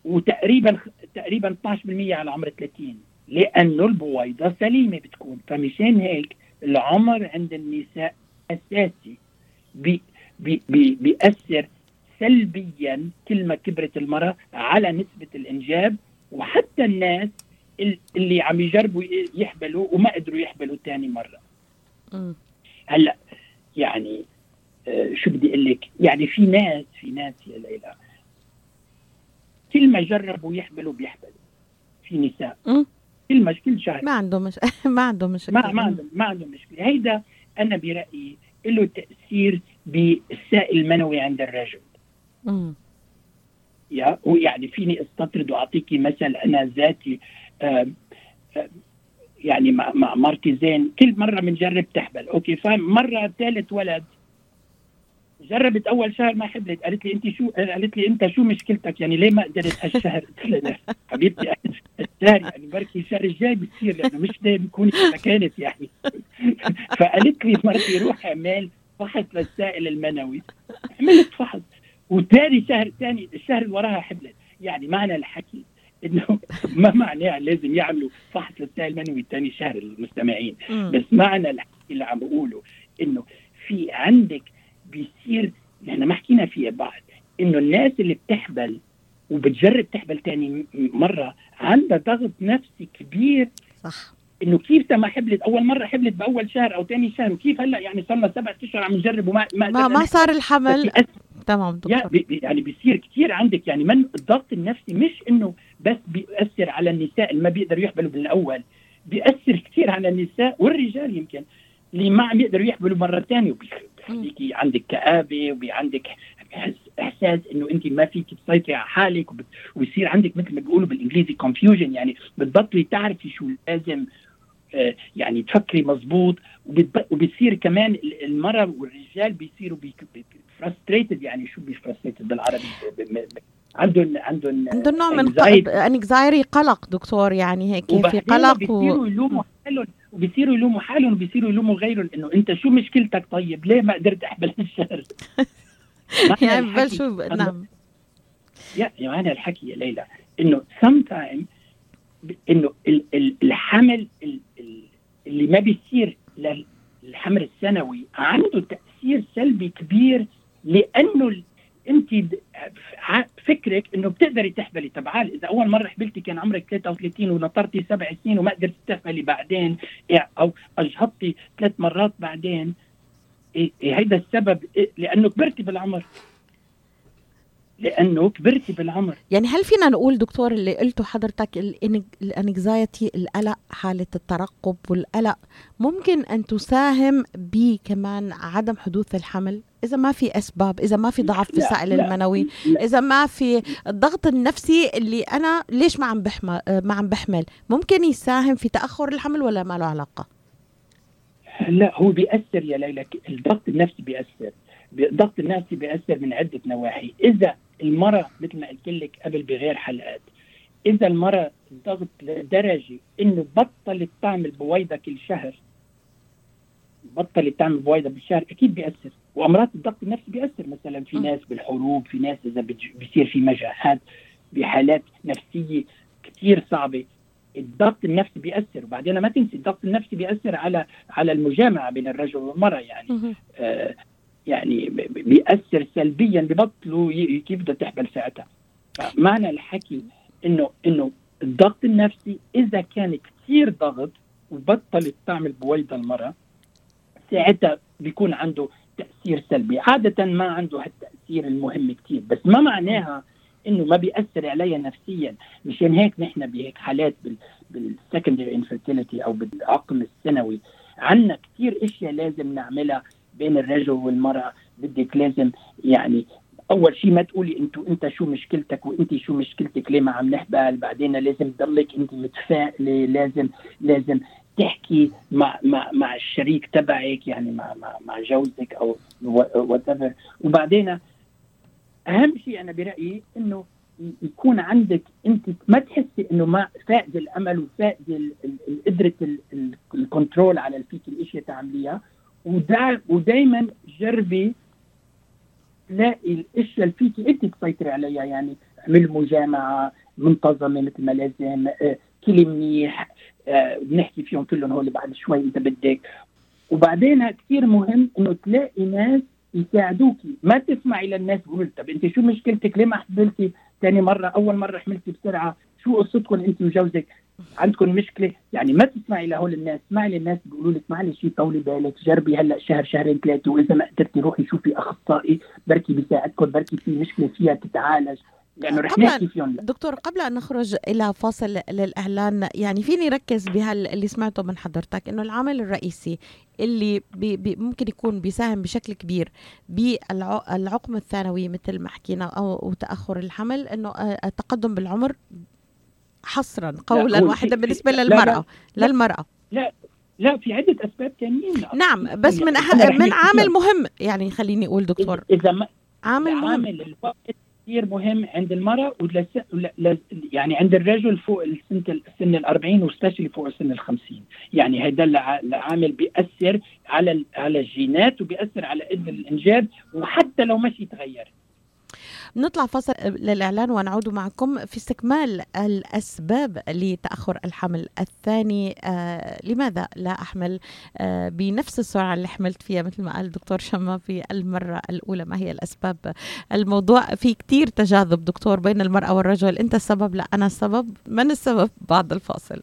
[SPEAKER 5] وتقريبا تقريبا 12% على عمر 30 لأنه البويضة سليمة بتكون. فمشان هيك العمر عند النساء أساسي بي بي بي بيأثر سلبيا كل ما كبرت المرأة على نسبة الإنجاب وحتى الناس اللي عم يجربوا يحبلوا وما قدروا يحبلوا ثاني مرة. هلأ يعني آه شو بدي أقول لك؟ يعني في ناس في ناس يا ليلى كل ما جربوا يحبلوا بيحبلوا. في نساء. كل ما كل شهر.
[SPEAKER 4] ما عندهم مش... ما عندهم مشكلة.
[SPEAKER 5] ما ما عندهم ما عندهم مشكلة. هيدا أنا برأيي له تأثير بالسائل المنوي عند الرجل. ويعني فيني استطرد وأعطيكي مثل أنا ذاتي يعني مع, مرتي زين. كل مرة بنجرب تحبل. okay فمره ثالث ولد. جربت أول شهر ما حبلت. قالت لي أنت شو قالت لي أنت شو مشكلتك؟ يعني ليه ما قدرت هالشهر؟ حبيبتي الشهر يعني بركي الشهر الجاي بتصير لأنه مش دايم بكون كانت يعني. فقالت لي مرتي روح اعمل فحص للسائل المنوي. عملت فحص. وثاني شهر ثاني الشهر اللي وراها حبلت. يعني معنى الحكي إنه ما معناه لازم يعملوا فحص للسائل المنوي ثاني شهر المستمعين. بس معنى الحكي اللي عم بقوله إنه في عندك بيصير نحن ما حكينا فيها بعد إنه الناس اللي بتحبل وبتجرب تحبل تاني مرة عندها ضغط نفسي كبير.
[SPEAKER 4] صح.
[SPEAKER 5] إنه كيف ما حبلت؟ أول مرة حبلت بأول شهر أو ثاني شهر وكيف هلأ؟ يعني صار لنا سبع أشهر عم نجرب وما
[SPEAKER 4] ما ما, ما صار الحمل. تمام دكتور
[SPEAKER 5] يعني بيصير كثير عندك. يعني من الضغط النفسي مش إنه بس بيأثر على النساء اللي ما بيقدروا يحبلوا بالاول بيأثر كثير على النساء والرجال يمكن اللي ما عم يقدروا يحبلوا مرة ثانية وبيخليكي عندك كآبة وعندك إحساس إنه أنت ما فيك تسيطري على حالك وبصير عندك مثل ما بيقولوا بالإنجليزي confusion يعني بتبطلي تعرفي شو لازم آه، يعني تفكري مزبوط وبتصير كمان المراه والرجال بيصيروا frustrated يعني شو بي frustrated بالعربي؟ عندهم عندهم
[SPEAKER 4] عندهم نوع من anxiety قلق دكتور يعني هيك في قلق
[SPEAKER 5] بيصيروا يلوموا حالهم وبيصيروا يلوموا حالهم وبيصيروا يلوموا غيرهم إنه أنت شو مشكلتك طيب؟ ليه ما قدرت أحبل الشهر
[SPEAKER 4] يعني ببلشوا نعم.
[SPEAKER 5] يعني الحكي يا ليلى. إنه sometime إنه الحمل اللي ما بيصير للحمل السنوي عنده تأثير سلبي كبير لأنه أنت فكرك إنه بتقدري تحبلي. تبعال إذا أول مرة حبلتي كان عمرك 33 ونطرتي سبع سنين وما قدرتي تحبلي بعدين أو أجهضتي ثلاث مرات بعدين إيه هيدا السبب إيه لأنه كبرتي بالعمر. لأنه كبرتي بالعمر.
[SPEAKER 4] يعني هل فينا نقول دكتور اللي قلته حضرتك الانكزايتي القلق حالة الترقب والقلق ممكن أن تساهم بكمان عدم حدوث الحمل؟ إذا ما في أسباب إذا ما في ضعف في السائل المنوي لا. إذا ما في الضغط النفسي اللي أنا ليش ما عم بحمل ما عم بحمل؟ ممكن يساهم في تأخر الحمل ولا ما له علاقة؟
[SPEAKER 5] لا هو بيأثر يا ليلى الضغط النفسي بيأثر. الضغط النفسي بيأثر من عدة نواحي. إذا المرأة مثل ما قلت لك قبل بغير حلقات إذا المرأة الضغط لدرجة إنه بطلت تعمل بويضة كل شهر بطلت تعمل بويضة بالشهر أكيد بيأثر. وأمراض الضغط النفسي بيأثر. مثلا في ناس بالحروب في ناس إذا بيصير في مجاعات بحالات نفسية كثير صعبة. الضغط النفسي بيأثر. وبعدين ما تنسي الضغط النفسي بيأثر على على المجامعة بين الرجل والمرأة يعني. آه يعني بيأثر سلبيا ببطلوا كيف بدها تحبل ساعتها فمعنى الحكي انه إنه الضغط النفسي إذا كان كثير ضغط وبطلت تعمل بويضة المرأة ساعتها بيكون عنده تأثير سلبي. عادة ما عنده هالتأثير المهم كثير بس ما معناها إنه ما بيأثر عليها نفسيا. مشان هيك نحن بهيك حالات بال secondary infertility أو بالعقم الثانوي عندنا كثير أشياء لازم نعملها بين الرجل والمرأة بدك لازم يعني أول شيء ما تقولي انتو أنت شو مشكلتك وانت شو مشكلتك ليه ما عم نحبل بعدين لازم تضلك انت متفائلة لازم لازم تحكي مع مع مع الشريك تبعك يعني مع مع, مع جوزك أو وات وبعدين أهم شيء أنا برأيي إنه يكون عندك أنت ما تحسي إنه ما فاقد الأمل وفاقد قدرة الكنترول على فيك الاشياء تعمليها. ودائما جربي تلاقي الاشياء اللي فيكي إنت تسيطري عليها يعني اعمل مجامعه منتظمة مثل ما لازم آه، كلي منيح آه، بنحكي فيهم كلهم هول بعد شوي إذا بدك. وبعدين كثير مهم إنه تلاقي ناس يساعدوكي. ما تسمعي للناس تقولوا طب أنت شو مشكلتك؟ ليه ما حملتي ثاني مرة؟ أول مرة حملتي بسرعة. شو قصتكم أنت وجوزك؟ عندكم مشكلة؟ يعني ما تسمعي لهول الناس اسمعي للناس بيقولوا لك معلش طولي بالك جربي هلأ شهر شهرين ثلاثة وإذا ما قدرتي روحي شوفي اخصائي بركي بيساعدكم بركي في مشكلة فيها تتعالج. لأنه رح نحكي فيهم
[SPEAKER 4] دكتور قبل أن نخرج إلى فاصل للإعلان يعني فيني ركز بهاللي سمعته من حضرتك إنه العامل الرئيسي اللي بي بي ممكن يكون بيساهم بشكل كبير بالعقم الثانوي مثل ما حكينا أو تأخر الحمل إنه آه، التقدم بالعمر حصرا قولا واحدا بالنسبة للمرأة. لا لا للمرأة.
[SPEAKER 5] لا لا في عدة أسباب ثانيين
[SPEAKER 4] نعم بس من أح... من عامل مهم. يعني خليني أقول دكتور.
[SPEAKER 5] إذا ما
[SPEAKER 4] عامل
[SPEAKER 5] مهم. عامل الوقت كثير مهم عند المرأة ولس... ل... يعني عند الرجل فوق السن السن ال 40 وسبيشلي فوق السن ال 50 يعني هيدا العامل بيأثر على على الجينات وبيأثر على قد الإنجاب وحتى لو مش يتغير.
[SPEAKER 4] نطلع فاصل للإعلان ونعود معكم في استكمال الأسباب لتأخر الحمل الثاني. آه لماذا لا أحمل؟ آه بنفس السرعة اللي حملت فيها مثل ما قال الدكتور شاما في المرة الأولى. ما هي الأسباب؟ الموضوع في كتير تجاذب دكتور بين المرأة والرجل. أنت السبب؟ لا أنا السبب. من السبب؟ بعد الفاصل.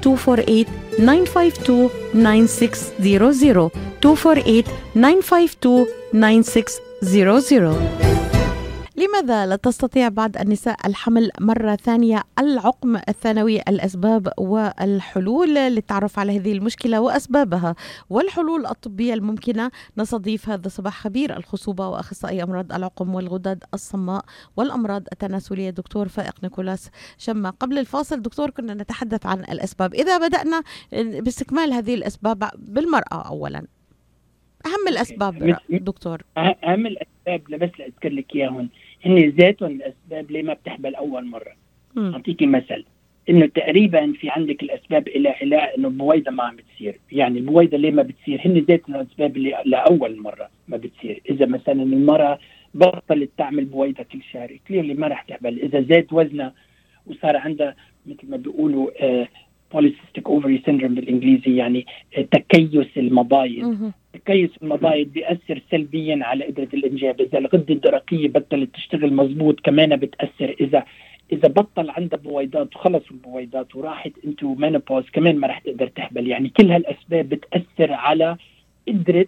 [SPEAKER 4] 248 952 9600 248 952 9600 لماذا لا تستطيع بعض النساء الحمل مرة ثانية العقم الثانوي الأسباب والحلول للتعرف على هذه المشكلة وأسبابها والحلول الطبية الممكنة؟ نستضيف هذا الصباح خبير الخصوبة وأخصائي أمراض العقم والغدد الصماء والأمراض التناسلية دكتور فائق نيكولاس شما قبل الفاصل دكتور كنا نتحدث عن الأسباب. إذا بدأنا باستكمال هذه الأسباب بالمرأة أولا. أهم الأسباب دكتور.
[SPEAKER 5] أهم الأسباب بس لأذكر لك إياهم هن ذاتهم الاسباب ليه ما بتحبل اول مرة. أعطيكي مثل. إنه تقريبا في عندك الأسباب إلى إلى إنه بويضة ما عم بتصير. يعني بويضة ليه ما بتصير؟ هن ذاتهم الاسباب اللي لأول مرة ما بتصير. إذا مثلا المرأة بطلت تعمل بويضة كل شهر clearly ما رح تحبل إذا زاد وزنها وصار عندها مثل ما بيقولوا آه polycystic ovary syndrome بالإنجليزي يعني آه، تكيس المبايض تكيس المبايض بيأثر سلبيا على قدرة الإنجاب. إذا الغدة الدرقية بطلت تشتغل مزبوط كمان بتأثر. إذا إذا بطل عندها بويضات وخلص البويضات وراحت انتو مينوبوز كمان ما رح تقدر تحبل. يعني كل هالأسباب بتأثر على قدرة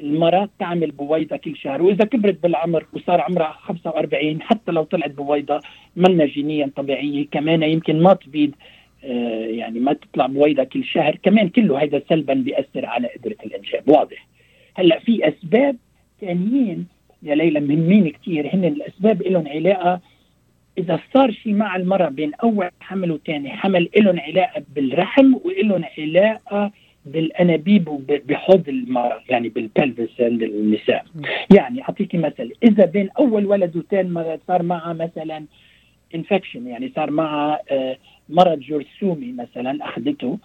[SPEAKER 5] المرأة تعمل بويضة كل شهر. وإذا كبرت بالعمر وصار عمرها 45 حتى لو طلعت بويضة منا جينيا طبيعية كمان يمكن ما تبيد آه، يعني ما تطلع بويضة كل شهر كمان كله هذا سلبا بيأثر على قدرة الإنجاب واضح. هلأ في أسباب ثانيين يا ليلى مهمين كثير هن الأسباب لهم علاقة إذا صار شيء مع المرأة بين أول حمل وثاني حمل لهم علاقة بالرحم ولهم علاقة بالأنابيب وبحوض المرأة يعني بال pelvis عند النساء يعني أعطيكي مثل إذا بين أول ولد وثاني مرة صار معها مثلا infection يعني صار معها آه، مرض جرثومي مثلا أخذته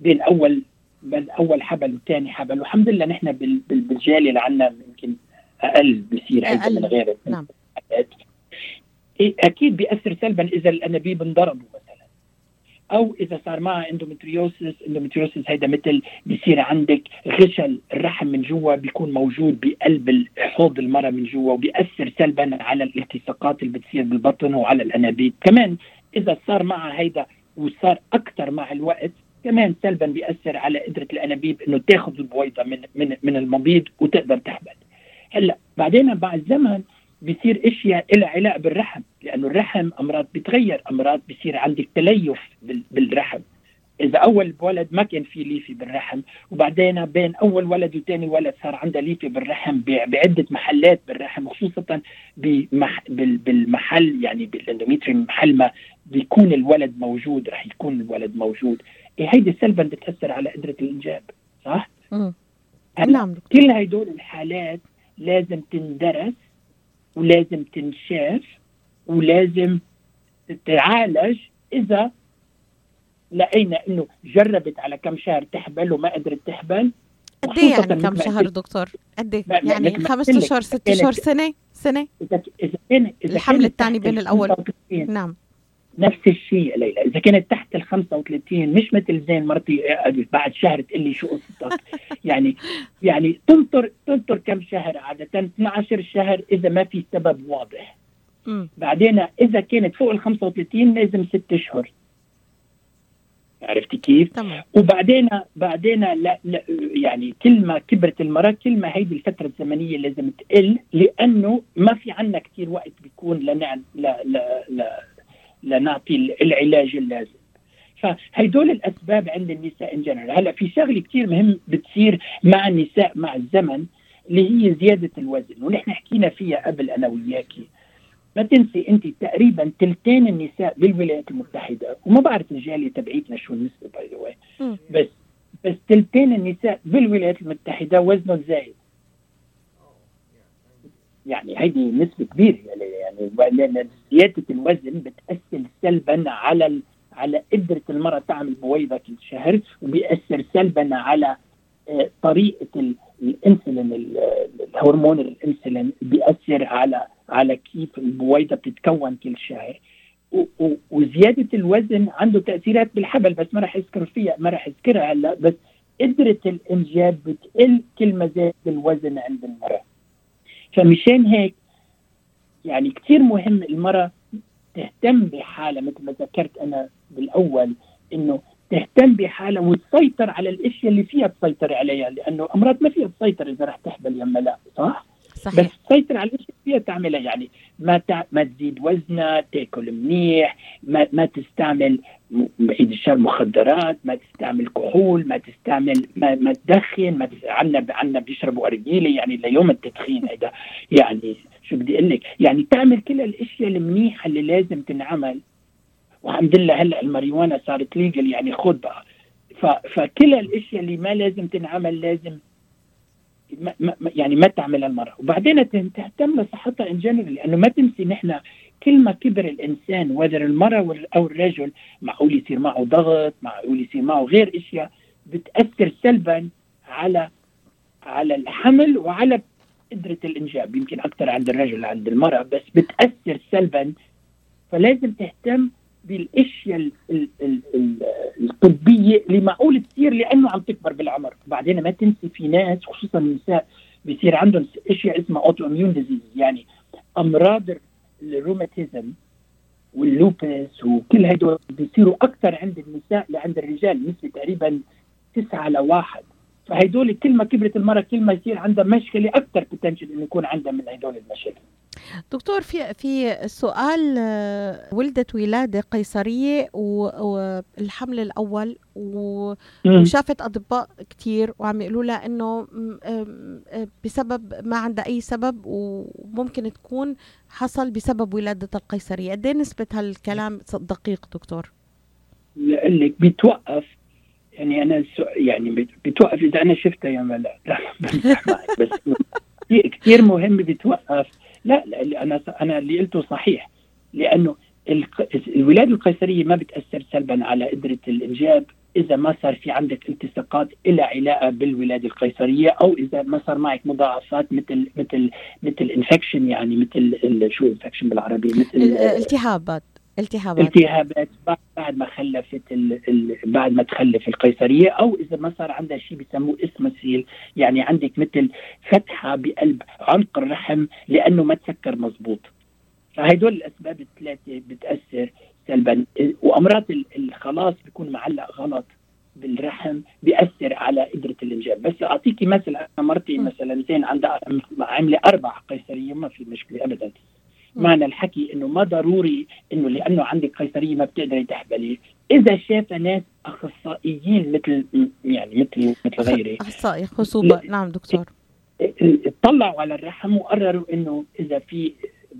[SPEAKER 5] بين اول بين أول حبل وثاني حبل. والحمد لله نحن بالجالية اللي عندنا يمكن أقل بصير هيدا من غير نعم. إيه، أكيد بيأثر سلبا إذا الأنابيب انضربوا مثلا. أو إذا صار معها endometriosis endometriosis هيدا مثل بيصير عندك غشاء الرحم من جوا بيكون موجود بقلب حوض المراه من جوا وبيأثر سلبا على الالتصاقات اللي بتصير بالبطن وعلى الأنابيب. كمان إذا صار معها هيدا وصار أكثر مع الوقت كمان سلبا بيأثر على قدرة الأنابيب إنه تاخذ البويضة من من من المبيض وتقدر تحبل هلأ بعدين مع الزمن بيصير إشياء لها علاقة بالرحم لأنه الرحم أمراض بتغير أمراض بيصير عندك تليف بالرحم. إذا أول ولد ما كان في ليفي بالرحم وبعدين بين أول ولد وثاني ولد صار عنده ليفي بالرحم بعدة محلات بالرحم خصوصا بمح بالمحل يعني بال endometrium محل ما بيكون الولد موجود رح يكون الولد موجود. إيه هيدي سلبا بتأثر على قدرة الإنجاب صح؟ نعم كل هدول الحالات لازم تندرس ولازم تنشاف ولازم تتعالج إذا لقينا إنه جربت على كم شهر تحبل وما قدرت تحبل.
[SPEAKER 4] قد إيه يعني كم شهر دكتور؟ قد إيه؟ يعني خمس اشهر ست اشهر سنة؟ سنة؟
[SPEAKER 5] إذا كان
[SPEAKER 4] إذا الحمل الثاني بين الأول. نعم.
[SPEAKER 5] نفس الشيء ليلى. إذا كانت تحت ال 35 مش مثل زين مرتي بعد شهر تقول لي شو قصتك؟ يعني يعني تنطر تنطر كم شهر؟ عادة 12 شهر إذا ما في سبب واضح. م. بعدين إذا كانت فوق ال 35 لازم ست أشهر. عرفتي كيف؟
[SPEAKER 4] تمام.
[SPEAKER 5] وبعدين بعدين لا, لا يعني كل ما كبرت المراه كل ما هيدي الفترة الزمنية لازم تقل لأنه ما في عندنا كثير وقت بيكون لنعم لا لا لا لنعطي العلاج اللازم فهيدول الأسباب عند النساء in general هلأ في شغلة كثير مهم بتصير مع النساء مع الزمن اللي هي زيادة الوزن ونحن حكينا فيها قبل أنا وياكي ما تنسي أنت تقريبا ثلثين النساء بالولايات المتحدة. وما بعرف الجالية تبعيتنا شو النسبة by the بس بس ثلثين النساء بالولايات المتحدة وزنهم زايد. يعني هيدي نسبة كبيرة يعني لأن زيادة الوزن بتأثر سلبا على على قدرة المرأة تعمل بويضة كل شهر وبيأثر سلبا على آه، طريقة الإنسولين الهرمون الانسولين بيأثر على على كيف البويضة بتتكون كل شهر وزيادة الوزن عنده تأثيرات بالحبل بس ما راح أذكر فيها ما راح أذكرها هلا بس قدرة الإنجاب بتقل كل ما زاد الوزن عند المرأة. فمشان هيك يعني كثير مهم المرأة تهتم بحالها مثل ما ذكرت أنا بالأول إنه تهتم بحالها وتسيطر على الأشياء اللي فيها تسيطر عليها لأنه أمراض ما فيها تسيطر إذا رح تحبل يما لا صح؟
[SPEAKER 4] صحيح.
[SPEAKER 5] بس تسيطر على الأشياء فيها تعملها يعني ما تع... ما تزيد وزنها تأكل منيح ما ما تستعمل بعيد الشر مخدرات ما تستعمل كحول ما تستعمل ما, ما تدخن ما تس... عنا عنا بيشربوا ارجيله يعني ليوم التدخين هذا يعني شو بدي أقول لك يعني تعمل كل الأشياء المنيحة اللي لازم تنعمل والحمد لله هلا الماريوانا صارت ليجل يعني خذ بقى. ف... فكل الأشياء اللي ما لازم تنعمل لازم ما ما يعني ما تعمل المرأة وبعدين تهتم لصحتها ان جنرال لأنه ما تنسي نحن كل ما كبر الإنسان وذر المرأة أو الرجل معقول يصير معه ضغط معقول يصير معه غير أشياء بتأثر سلبا على على الحمل وعلى قدرة الإنجاب. يمكن أكثر عند الرجل عند المرأة بس بتأثر سلبا. فلازم تهتم بالاشياء الطبية اللي معقول تصير لأنه عم تكبر بالعمر، بعدين ما تنسي في ناس خصوصا النساء بيصير عندهم إشياء اسمها autoimmune disease يعني أمراض الروماتيزم وال lupus وكل هدول بيصيروا أكثر عند النساء لعند الرجال نسبة تقريبا تسعة لواحد فهدول كل ما كبرت المرأة كل ما يصير عندها مشكلة أكثر بوتنشل إنه يكون عندها من هدول المشاكل.
[SPEAKER 4] دكتور في في سؤال آه، ولدت ولادة قيصرية والحمل الأول وشافت أطباء كثير وعم يقولوا لها إنه بسبب ما عندها أي سبب وممكن تكون حصل بسبب ولاده القيصرية. قد إيه نسبة هالكلام دقيق دكتور؟
[SPEAKER 5] لك بيتوقف يعني أنا يعني بتوقف إذا أنا شفتها يا لا لا بس كثير مهم بتوقف. لا, لا أنا أنا اللي قلته صحيح. لأنه الولادة القيصرية ما بتأثر سلبا على قدرة الإنجاب إذا ما صار في عندك التصاقات إلى علاقة بالولادة القيصرية أو إذا ما صار معك مضاعفات مثل مثل مثل infection يعني مثل شو infection بالعربي؟ مثل
[SPEAKER 4] التهابات التهابات.
[SPEAKER 5] التهابات بعد ما خلفت ال ال بعد ما تخلف القيصرية أو إذا ما صار عندها شيء بيسموه اسمسيل يعني عندك مثل فتحة بقلب عنق الرحم لأنه ما تسكر مزبوط. فهدول الأسباب الثلاثة بتأثر سلبا. وأمراض الخلاص بيكون معلق غلط بالرحم بيأثر على قدرة الإنجاب. بس أعطيكي مثل أنا مرتي مثلا زين عندها عاملة أربع قيصرية ما في مشكلة ابدا. معنى الحكي إنه ما ضروري إنه لأنه عندك قيصرية ما بتقدري تحبلي. إذا شاف ناس أخصائيين مثل يعني مثل مثل غيري.
[SPEAKER 4] أخصائي خصوبة. نعم دكتور.
[SPEAKER 5] اطلعوا على الرحم وقرروا إنه إذا في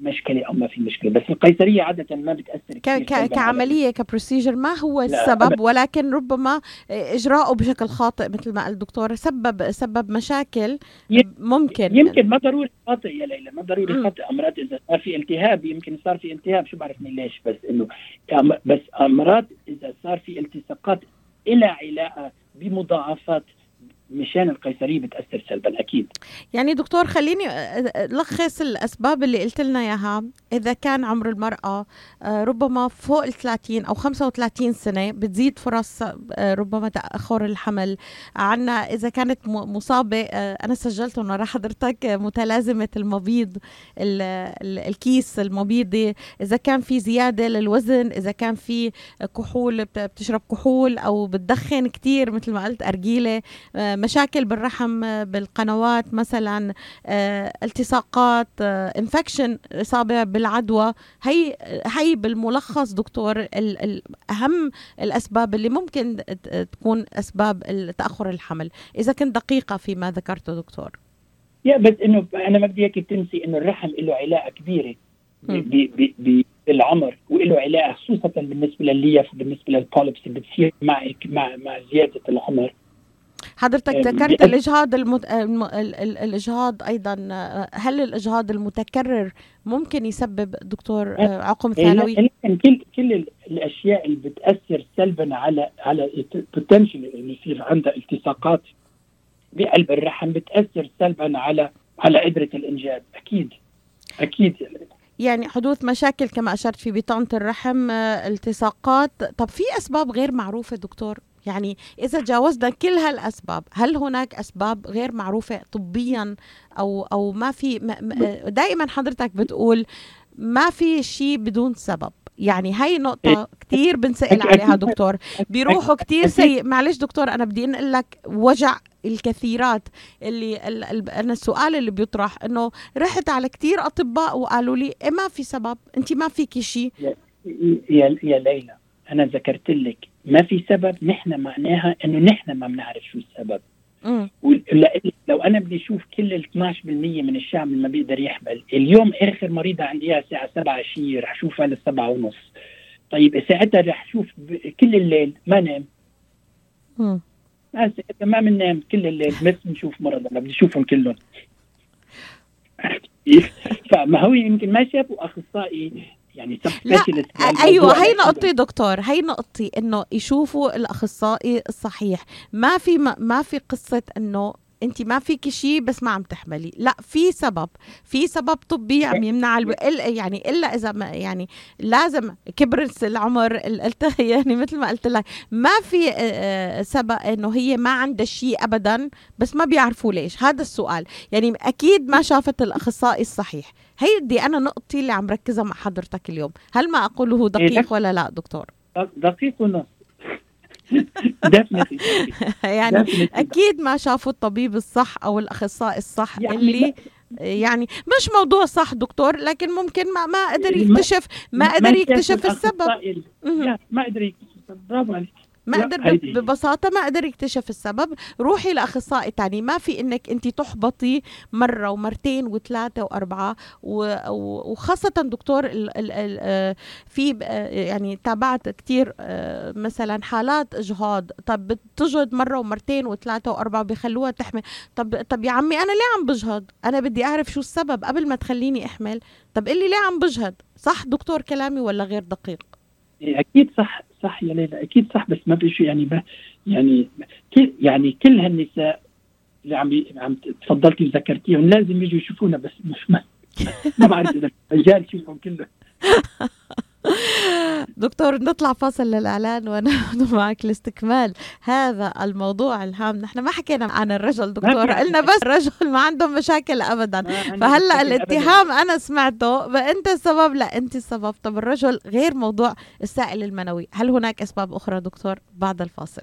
[SPEAKER 5] مشكلة أو ما في مشكلة بس القيصرية عادة ما بتأثر
[SPEAKER 4] ك ك كعملية كبروسيجر ما هو السبب ولكن ربما إجراؤه بشكل خاطئ مثل ما قال الدكتور سبب سبب مشاكل ممكن.
[SPEAKER 5] يمكن ما ضروري خاطئ يا ليلى ما ضروري خاطئ. أمراض إذا صار في التهاب يمكن صار في التهاب شو بعرف مين ليش بس إنه بس أمراض إذا صار في التصاقات إلى علاقة بمضاعفات مشان القيصرية بتأثر سلبا أكيد.
[SPEAKER 4] يعني دكتور خليني لخص الأسباب اللي قلت لنا إياها. إذا كان عمر المرأة ربما فوق ال 30 أو 35 سنة بتزيد فرص ربما تأخر الحمل. عنا إذا كانت مصابة أنا سجلت انه حضرتك متلازمة المبيض الكيس المبيضي إذا كان في زيادة للوزن إذا كان في كحول بتشرب كحول أو بتدخن كثير مثل ما قلت أرجيلة مشاكل بالرحم بالقنوات مثلا آه، التصاقات infection آه، إصابة بالعدوى. هي هي بالملخص دكتور أهم الأسباب اللي ممكن تكون أسباب تأخر الحمل. إذا كنت دقيقة فيما ذكرته دكتور.
[SPEAKER 5] يا بس إنه أنا ما بدي اياك تنسي إنه الرحم له علاقة كبيرة بالعمر وله علاقة خصوصا بالنسبة للليف وبالنسبة للبوليبس اللي بتصير معك مع مع زيادة العمر.
[SPEAKER 4] حضرتك ذكرت الإجهاض المت... الم... الإجهاض أيضا هل الإجهاض المتكرر ممكن يسبب دكتور آه، عقم ثانوي؟
[SPEAKER 5] كل كل الأشياء اللي بتأثر سلبا على على بوتنشل اللي يصير عندها التصاقات بقلب الرحم بتأثر سلبا على على قدره الإنجاب. أكيد أكيد.
[SPEAKER 4] يعني حدوث مشاكل كما أشرت في بطانه الرحم آه، التصاقات. طب في أسباب غير معروفة دكتور؟ يعني إذا تجاوزنا كل هالأسباب هل هناك أسباب غير معروفة طبيا أو أو ما في دائما حضرتك بتقول ما في شيء بدون سبب؟ يعني هاي نقطة كتير بنسأل عليها دكتور. بيروحوا كتير سيء. معلش دكتور أنا بدي أنقل لك وجع الكثيرات اللي أنا السؤال اللي بيطرح إنه رحت على كتير أطباء وقالوا لي إيه ما في سبب أنت ما فيكي شيء.
[SPEAKER 5] يا يا ليلى أنا ذكرت لك ما في سبب نحن معناها إنه نحن ما بنعرف شو السبب. لو أنا بدي أشوف كل ال 12% من الشعب اللي ما بيقدر يحمل اليوم آخر مريضه عندي اياها الساعة 7 شيء رح اشوفها للسبعة ونص. طيب ساعتها رح أشوف كل الليل ما نام. ساعتها ما بننام كل الليل بس بنشوف مرضى بدي أشوفهم كلهم. فما هو يمكن ما شافوا أخصائي يعني لا
[SPEAKER 4] أيوه هي نقطتي دكتور هي نقطتي إنه يشوفوا الأخصائي الصحيح. ما في ما في قصة إنه أنت ما فيك شيء بس ما عم تحملي. لا في سبب في سبب طبي عم يمنع ألو... يعني إلا إذا ما يعني لازم كبر العمر قلت يعني مثل ما قلت لك. ما في سبب إنه هي ما عندها شيء ابدا بس ما بيعرفوا ليش. هذا السؤال. يعني أكيد ما شافت الأخصائي الصحيح. هي دي أنا نقطتي اللي عم ركزها مع حضرتك اليوم. هل ما أقوله إيه، دقيق ولا لا دكتور؟
[SPEAKER 5] دقيق ونص
[SPEAKER 4] يعني أكيد ما شافوا الطبيب الصح أو الأخصائي الصح يعني اللي يعني مش موضوع صح دكتور لكن ممكن ما ما قدر يكتشف ما قدر يكتشف السبب.
[SPEAKER 5] ما قدر يكتشف برافو عليك.
[SPEAKER 4] ما قدر ببساطة ما قدر يكتشف السبب. روحي لأخصائي تاني. ما في إنك أنت تحبطي مرة ومرتين وثلاثة وأربعة وخاصة دكتور ال ال ال آه، في آه، يعني تابعت كتير آه، مثلا حالات إجهاض. طب بتجهض مرة ومرتين وثلاثة وأربعة بيخلوها تحمل طب طب يا عمي أنا ليه عم بجهض أنا بدي أعرف شو السبب قبل ما تخليني أحمل. طب قلي ليه عم بجهض صح دكتور كلامي ولا غير دقيق؟
[SPEAKER 5] إيه، أكيد صح. صح يا ليلى؟ أكيد صح بس ما شيء يعني ب... يعني كل يعني كل هالنساء اللي عم عم تفضلتي وذكرتيهم لازم يجوا يشوفونا بس مش ما, ما بعرف إذا الرجال يشوفهم كلهم.
[SPEAKER 4] دكتور نطلع فاصل للإعلان ونعود معك لاستكمال هذا الموضوع الهام. نحن ما حكينا عن الرجل دكتور. قلنا بس الرجل ما عندهم مشاكل ابدا. فهلأ الاتهام أنا سمعته انت السبب؟ لا أنت السبب. طب الرجل غير موضوع السائل المنوي. هل هناك أسباب أخرى دكتور؟ بعد الفاصل.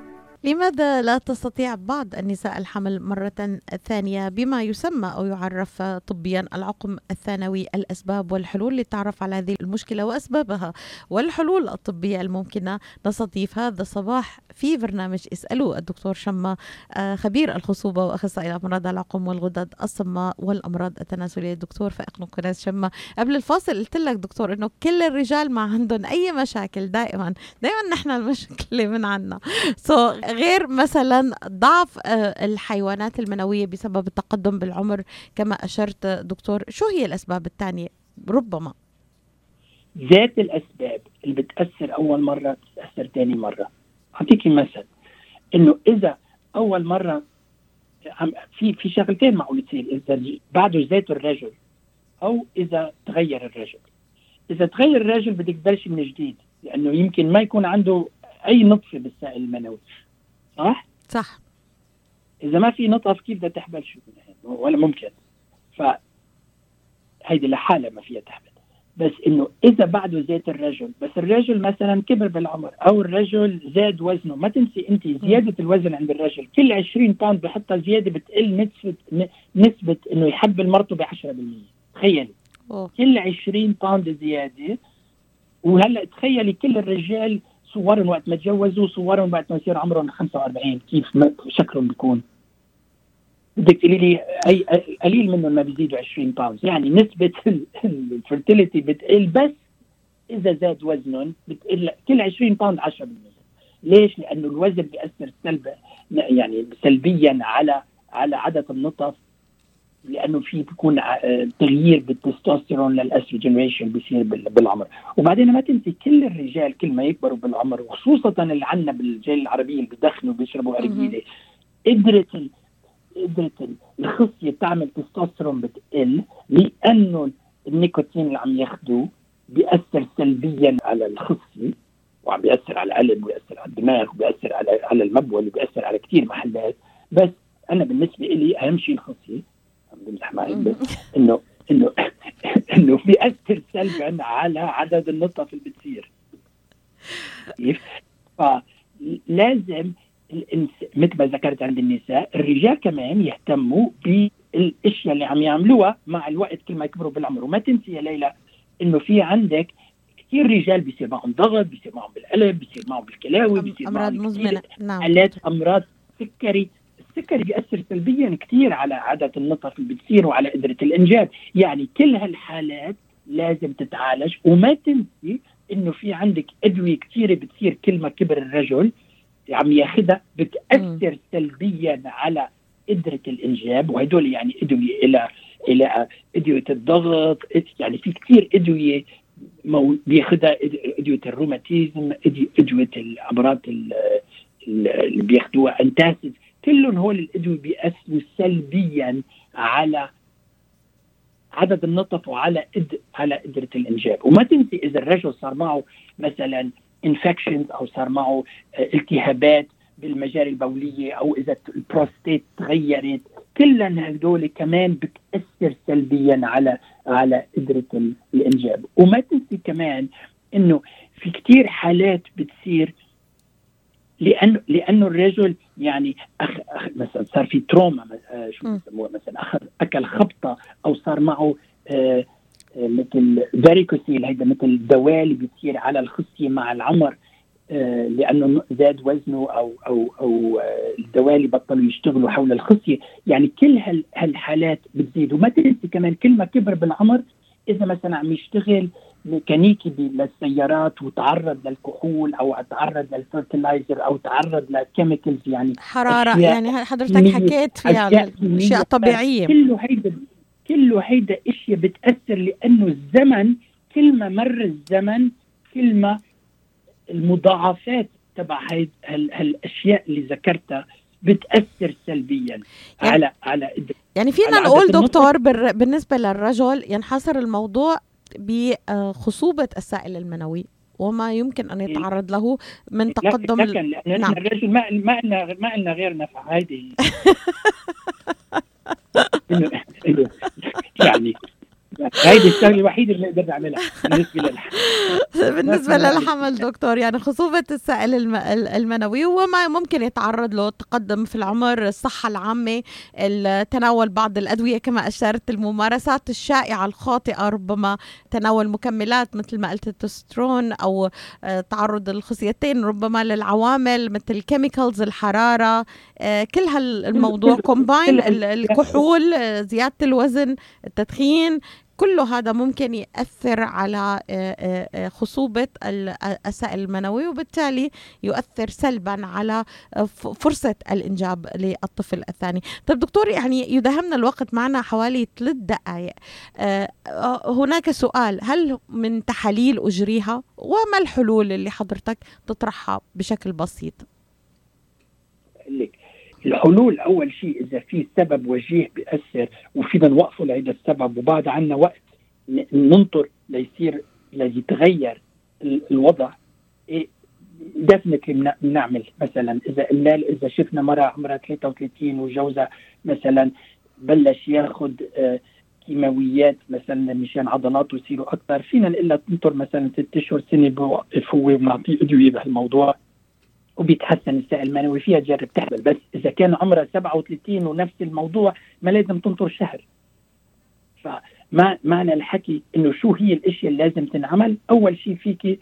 [SPEAKER 4] لماذا لا تستطيع بعض النساء الحمل مرة ثانية بما يسمى أو يعرف طبيا العقم الثانوي الأسباب والحلول للتعرف على هذه المشكلة وأسبابها والحلول الطبية الممكنة؟ نستضيف هذا الصباح في برنامج اسألوا الدكتور شما آه، خبير الخصوبة وأخصائي أمراض العقم والغدد الصماء والأمراض التناسلية. الدكتور فائق نقناس شما قبل الفاصل قلت لك دكتور إنه كل الرجال ما عندهم أي مشاكل دائما. دائما نحن المشكلة من عنا. So غير مثلا ضعف آه، الحيوانات المنوية بسبب التقدم بالعمر كما أشرت دكتور شو هي الأسباب الثانية؟ ربما.
[SPEAKER 5] ذات الأسباب اللي بتأثر أول مرة بتأثر ثاني مرة. أعطيكي مثل إنه إذا أول مرة في في شغلتين معقول تصير إذا بعده ذات الرجل أو إذا تغير الرجل. إذا تغير الرجل بدك تبلشي من جديد لأنه يمكن ما يكون عنده أي نطفة بالسائل المنوي. صح؟
[SPEAKER 4] صح.
[SPEAKER 5] إذا ما في نطف كيف بدها تحبل شو؟ ولا ممكن. ف هيدي لحالها ما فيها تحبل بس إنه إذا بعده ذات الرجل بس الرجل مثلا كبر بالعمر أو الرجل زاد وزنه ما تنسي أنت زيادة الوزن عند الرجل. كل 20 pound بحطها زيادة بتقل نسبة نسبة إنه يحبل مرته ب 10% تخيلي. كل 20 pound زيادة. وهلأ تخيلي كل الرجال صورهم وقت ما تجوزوا صورهم وقت ما يصير عمرهم 45 كيف شكلهم بيكون. بدك تقولي لي اي قليل منهم ما بيزيدوا 20 pound يعني نسبة ال fertility بتقل بس إذا زاد وزنهم بتقل كل 20 pound 10% ليش؟ لأنه الوزن بيأثر سلبا يعني سلبيا على على عدد النطف. لأنه في بيكون آه، تغيير بال testosterone لل estrogen ratio بيصير بالعمر. وبعدين ما تنسي كل الرجال كل ما يكبروا بالعمر وخصوصا اللي عندنا بالجالية العربيه اللي بيدخنوا وبيشربوا أرجيلة قدرت قدرت الخصية تعمل تستوستيرون بتقل لأنه النيكوتين اللي عم ياخذوه بيأثر سلبيا على الخصية وعم بيأثر على القلب وبيأثر على الدماغ وبيأثر على على المبول وبيأثر على كثير محلات. بس أنا بالنسبة لي أهم شيء الخصية. بمزح معي انه انه انه بيأثر سلبا على عدد النطف اللي بتصير كيف؟ فلازم مثل ما ذكرت عند النساء الرجال كمان يهتموا بالأشياء اللي عم يعملوها مع الوقت كل ما يكبروا بالعمر. وما تنسي يا ليلى إنه في عندك كثير رجال بيصير معهم ضغط بيصير معهم بالقلب بيصير معهم بالكلاوي بيصير
[SPEAKER 4] أمراض مزمنة.
[SPEAKER 5] نعم. حالات أمراض سكري السكري بيأثر سلبيا كثير على عدد النطف اللي بتصير وعلى قدرة الإنجاب. يعني كل هالحالات لازم تتعالج وما تنسي إنه في عندك أدوية كثيرة بتصير كل ما كبر الرجل عم ياخذها بتأثر سلبيا على قدرة الإنجاب. وهدول يعني أدوية إلى إلى أدوية الضغط. يعني في كثير أدوية بياخذها أدوية الروماتيزم أدوية الأمراض اللي بياخذوها انتاسيد كلهم هول الادويه بياثروا سلبيا على عدد النطف وعلى قد على قدره الإنجاب. وما تنسي إذا الرجل صار معه مثلا infections أو صار معه آه، التهابات بالمجاري البولية أو إذا البروستيت تغيرت كلها هدول كمان بتأثر سلبيا على على قدره الإنجاب. وما تنسي كمان إنه في كثير حالات بتصير لأنه لأنه الرجل يعني أخ أخ مثلا صار في trauma آه، شو بسموها مثلا اخذ أكل خبطة أو صار معه آه، آه، مثل varicocele هيدا مثل دوالي بتصير على الخصية مع العمر لأنه زاد وزنه أو أو أو الدوالي بطلوا يشتغلوا حول الخصية. يعني كل هالحالات بتزيد. وما تنسي كمان كل ما كبر بالعمر إذا مثلا عم يشتغل ميكانيكي للسيارات وتعرض للكحول أو تعرض لل fertilizer أو تعرض ل chemicals يعني
[SPEAKER 4] حرارة يعني حضرتك حكيت فيها أشياء طبيعية.
[SPEAKER 5] كله هيدا كله هيدا إشياء بتأثر لأنه الزمن كل ما مر الزمن كل ما المضاعفات تبع هاي هالأشياء اللي ذكرتها بتأثر سلبيا يعني على على
[SPEAKER 4] يعني فينا نقول دكتور بالنسبة للرجل ينحصر الموضوع بخصوبة السائل المنوي وما يمكن أن يتعرض له من تقدم
[SPEAKER 5] لكن لأن نعم. الرجل ما ما لنا ما لنا غير نفع هذه يعني هيدي الشغلة الوحيدة اللي نقدر نعملها بالنسبة للحمل.
[SPEAKER 4] بالنسبة للحمل دكتور يعني خصوبة السائل المنوي وما ممكن يتعرض له التقدم في العمر الصحة العامة تناول بعض الأدوية كما أشرت الممارسات الشائعة الخاطئة ربما تناول مكملات مثل ما قلت التسترون أو آه، تعرض الخصيتين ربما للعوامل مثل ال chemicals الحرارة آه، كل هالموضوع combined الكحول آه، زيادة الوزن التدخين كل هذا ممكن يأثر على آه، آه، آه، خصوبة السائل المنوي وبالتالي يؤثر سلبا على فرصة الإنجاب للطفل الثاني. طيب دكتور يعني يدهمنا الوقت معنا حوالي ثلاث دقائق هناك سؤال هل من تحاليل أجريها؟ وما الحلول اللي حضرتك تطرحها بشكل بسيط؟
[SPEAKER 5] لك الحلول أول شيء إذا في سبب وجيه بيأثر وفينا نوقفه لهذا السبب وبعد عنا وقت ننطر ليصير ليتغير الوضع إيه، بنعمل. مثلا إذا قلنا إذا شفنا مرة عمرها 33 وجوزها مثلا بلش ياخذ آه، كيماويات مثلا مشان عضلاته يصيروا أكثر فينا نقول لها تنطر مثلا ست أشهر سنة بوقف هو وبنعطيه أدوية بهالموضوع. وبيتحسن السائل المنوي فيها تجرب تحمل بس إذا كان عمرها 37 ونفس الموضوع ما لازم تنطر شهر. فما معنى الحكي إنه شو هي الأشياء اللي لازم تنعمل؟ أول شيء فيك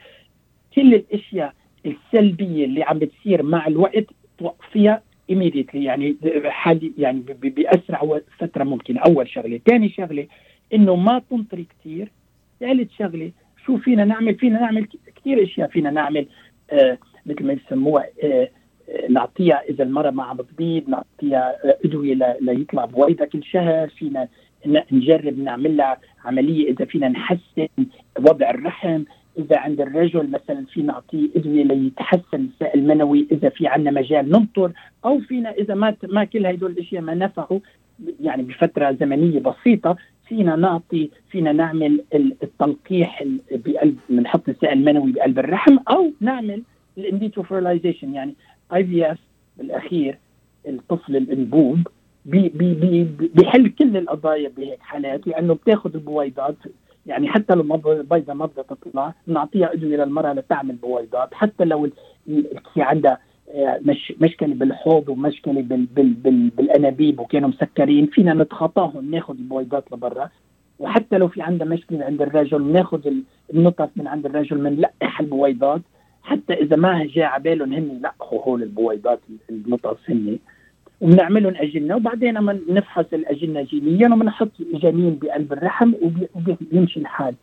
[SPEAKER 5] كل الأشياء السلبية اللي عم بتصير مع الوقت توقفيها immediately يعني حالي يعني بأسرع فترة ممكنة. أول شغلة. ثاني شغلة إنه ما تنطري كثير ثالث شغلة شو فينا نعمل؟ فينا نعمل كثير أشياء. فينا نعمل آه مثل ما يسموها آه، آه، نعطيها إذا المرأة ما عم تبيض نعطيها آه، أدوية ليطلع بويضة كل شهر فينا نجرب نعمل لها عملية إذا فينا نحسن وضع الرحم إذا عند الرجل مثلا في نعطيه أدوية ليتحسن السائل المنوي إذا في عندنا مجال ننطر أو فينا إذا ما ما كل هدول الأشياء ما نفعوا يعني بفترة زمنية بسيطة فينا نعطي فينا نعمل التلقيح بقلب بنحط السائل المنوي بقلب الرحم أو نعمل ال in vitro fertilization يعني IVF بالأخير الطفل الانبوب بي بي بي بيحل كل القضايا بهيك حالات لأنه بتاخذ البويضات يعني حتى لو البيضة ما بدها تطلع بنعطيها ادويه للمرأة لتعمل بويضات. حتى لو في عندها آه، مش مشكلة بالحوض ومشكلة بال بال بال بالأنابيب وكانوا مسكرين فينا نتخطاهم ناخذ البويضات لبرا. وحتى لو في عندها مشكلة عند الرجل ناخذ النطف من عند الرجل بنلقح البويضات. حتى إذا ما جاء على بالهم هن يلقحوا هول البويضات هن وبنعملهم أجنة وبعدين لما نفحص الأجنة جينيا وبنحط جنين بقلب الرحم وبيمشي الحال.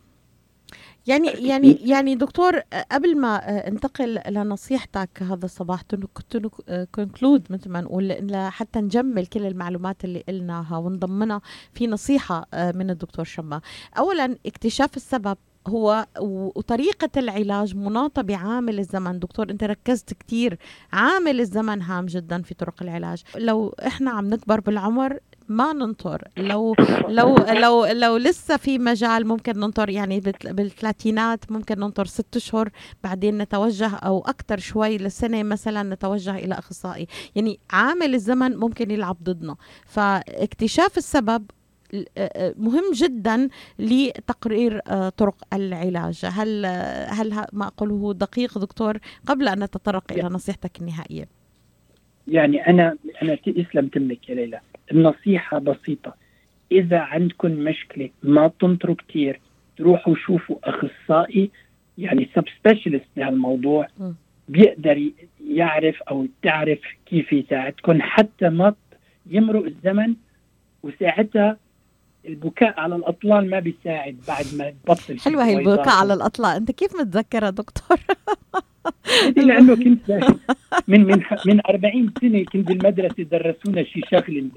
[SPEAKER 4] يعني يعني يعني دكتور قبل ما انتقل لنصيحتك هذا الصباح كونكلود مثل ما نقول حتى نجمل كل المعلومات اللي قلناها ونضمنها في نصيحة من الدكتور شما اولا اكتشاف السبب هو وطريقة العلاج مناطة بعامل الزمن. دكتور أنت ركزت كتير. عامل الزمن هام جدا في طرق العلاج. لو إحنا عم نكبر بالعمر ما ننطر. لو لو لو لو لسه في مجال ممكن ننطر يعني بالثلاثينات ممكن ننطر ست أشهر بعدين نتوجه أو أكثر شوي لسنة مثلا نتوجه إلى أخصائي. يعني عامل الزمن ممكن يلعب ضدنا. فاكتشاف السبب مهم جدا لتقرير طرق العلاج. هل هل ما أقوله دقيق دكتور قبل أن نتطرق إلى نصيحتك النهائية؟
[SPEAKER 5] يعني أنا أنا تسلم تمك يا ليلى. النصيحة بسيطة. إذا عندكم مشكلة ما تنطروا كثير تروحوا شوفوا أخصائي يعني سب سبيشالست بهالموضوع بيقدر يعرف أو تعرف كيف يساعدكم حتى ما يمرق الزمن وساعتها البكاء على الأطلال ما بيساعد بعد ما تبطل
[SPEAKER 4] حلوة هي البكاء على الأطلال. أنت كيف متذكرة دكتور؟
[SPEAKER 5] لأنه كنت من من من 40 سنة كنت بالمدرسة درسونا شي شغله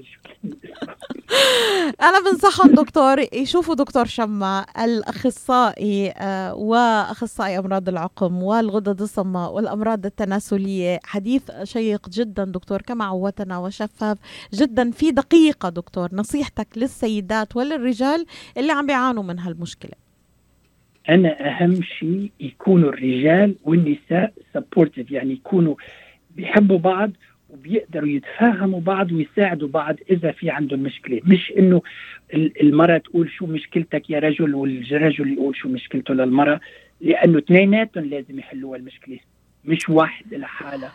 [SPEAKER 4] أنا بنصحهم دكتور يشوفوا دكتور شما الأخصائي آه، وأخصائي أمراض العقم والغدد الصماء والأمراض التناسلية. حديث شيق جدا دكتور كما عودتنا وشفاف جدا في دقيقة دكتور. نصيحتك للسيدات وللرجال اللي عم بيعانوا من هالمشكلة.
[SPEAKER 5] أنا أهم شيء يكونوا الرجال والنساء supportive يعني يكونوا بيحبوا بعض وبيقدروا يتفاهموا بعض ويساعدوا بعض إذا في عندهم مشكلة. مش إنه المرأة تقول شو مشكلتك يا رجل والرجل يقول شو مشكلته للمرأة لأنه اثنيناتهم لازم يحلوا المشكلة مش واحد لحالها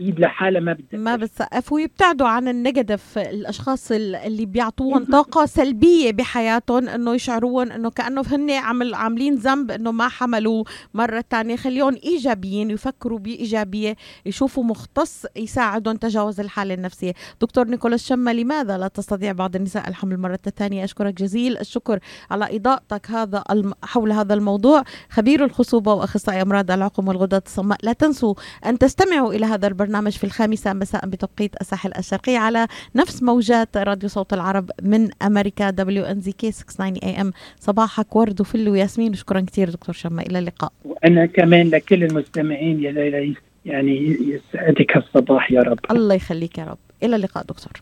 [SPEAKER 5] ايد لحالها ما بتسقف
[SPEAKER 4] ما بتسقف ويبتعدوا عن ال negative الأشخاص اللي بيعطوهم طاقة سلبية بحياتهم إنه يشعرون إنه كأنه هن عمل عاملين ذنب إنه ما حملوا مرة ثانية خليهم إيجابيين يفكروا بإيجابية يشوفوا مختص يساعدهم تجاوز الحالة النفسية. دكتور نيكولاس شما لماذا لا تستطيع بعض النساء الحمل مرة ثانية؟ أشكرك جزيل الشكر على إضاءتك هذا حول هذا الموضوع. خبير الخصوبة وأخصائي أمراض العقم والغدد الصماء لا تنسوا أن تستمعوا إلى هذا البرنامج البرنامج في الخامسة مساء بتوقيت الساحل الشرقي على نفس موجات راديو صوت العرب من أمريكا دبليو ان زي كي 690 اي ام صباحك ورد وفل وياسمين. وشكرا كثير دكتور شما إلى اللقاء.
[SPEAKER 5] وأنا كمان لكل المستمعين يا ليلى يعني يسعدك الصباح يا رب.
[SPEAKER 4] الله يخليك يا رب. إلى اللقاء دكتور.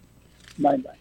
[SPEAKER 5] باي باي.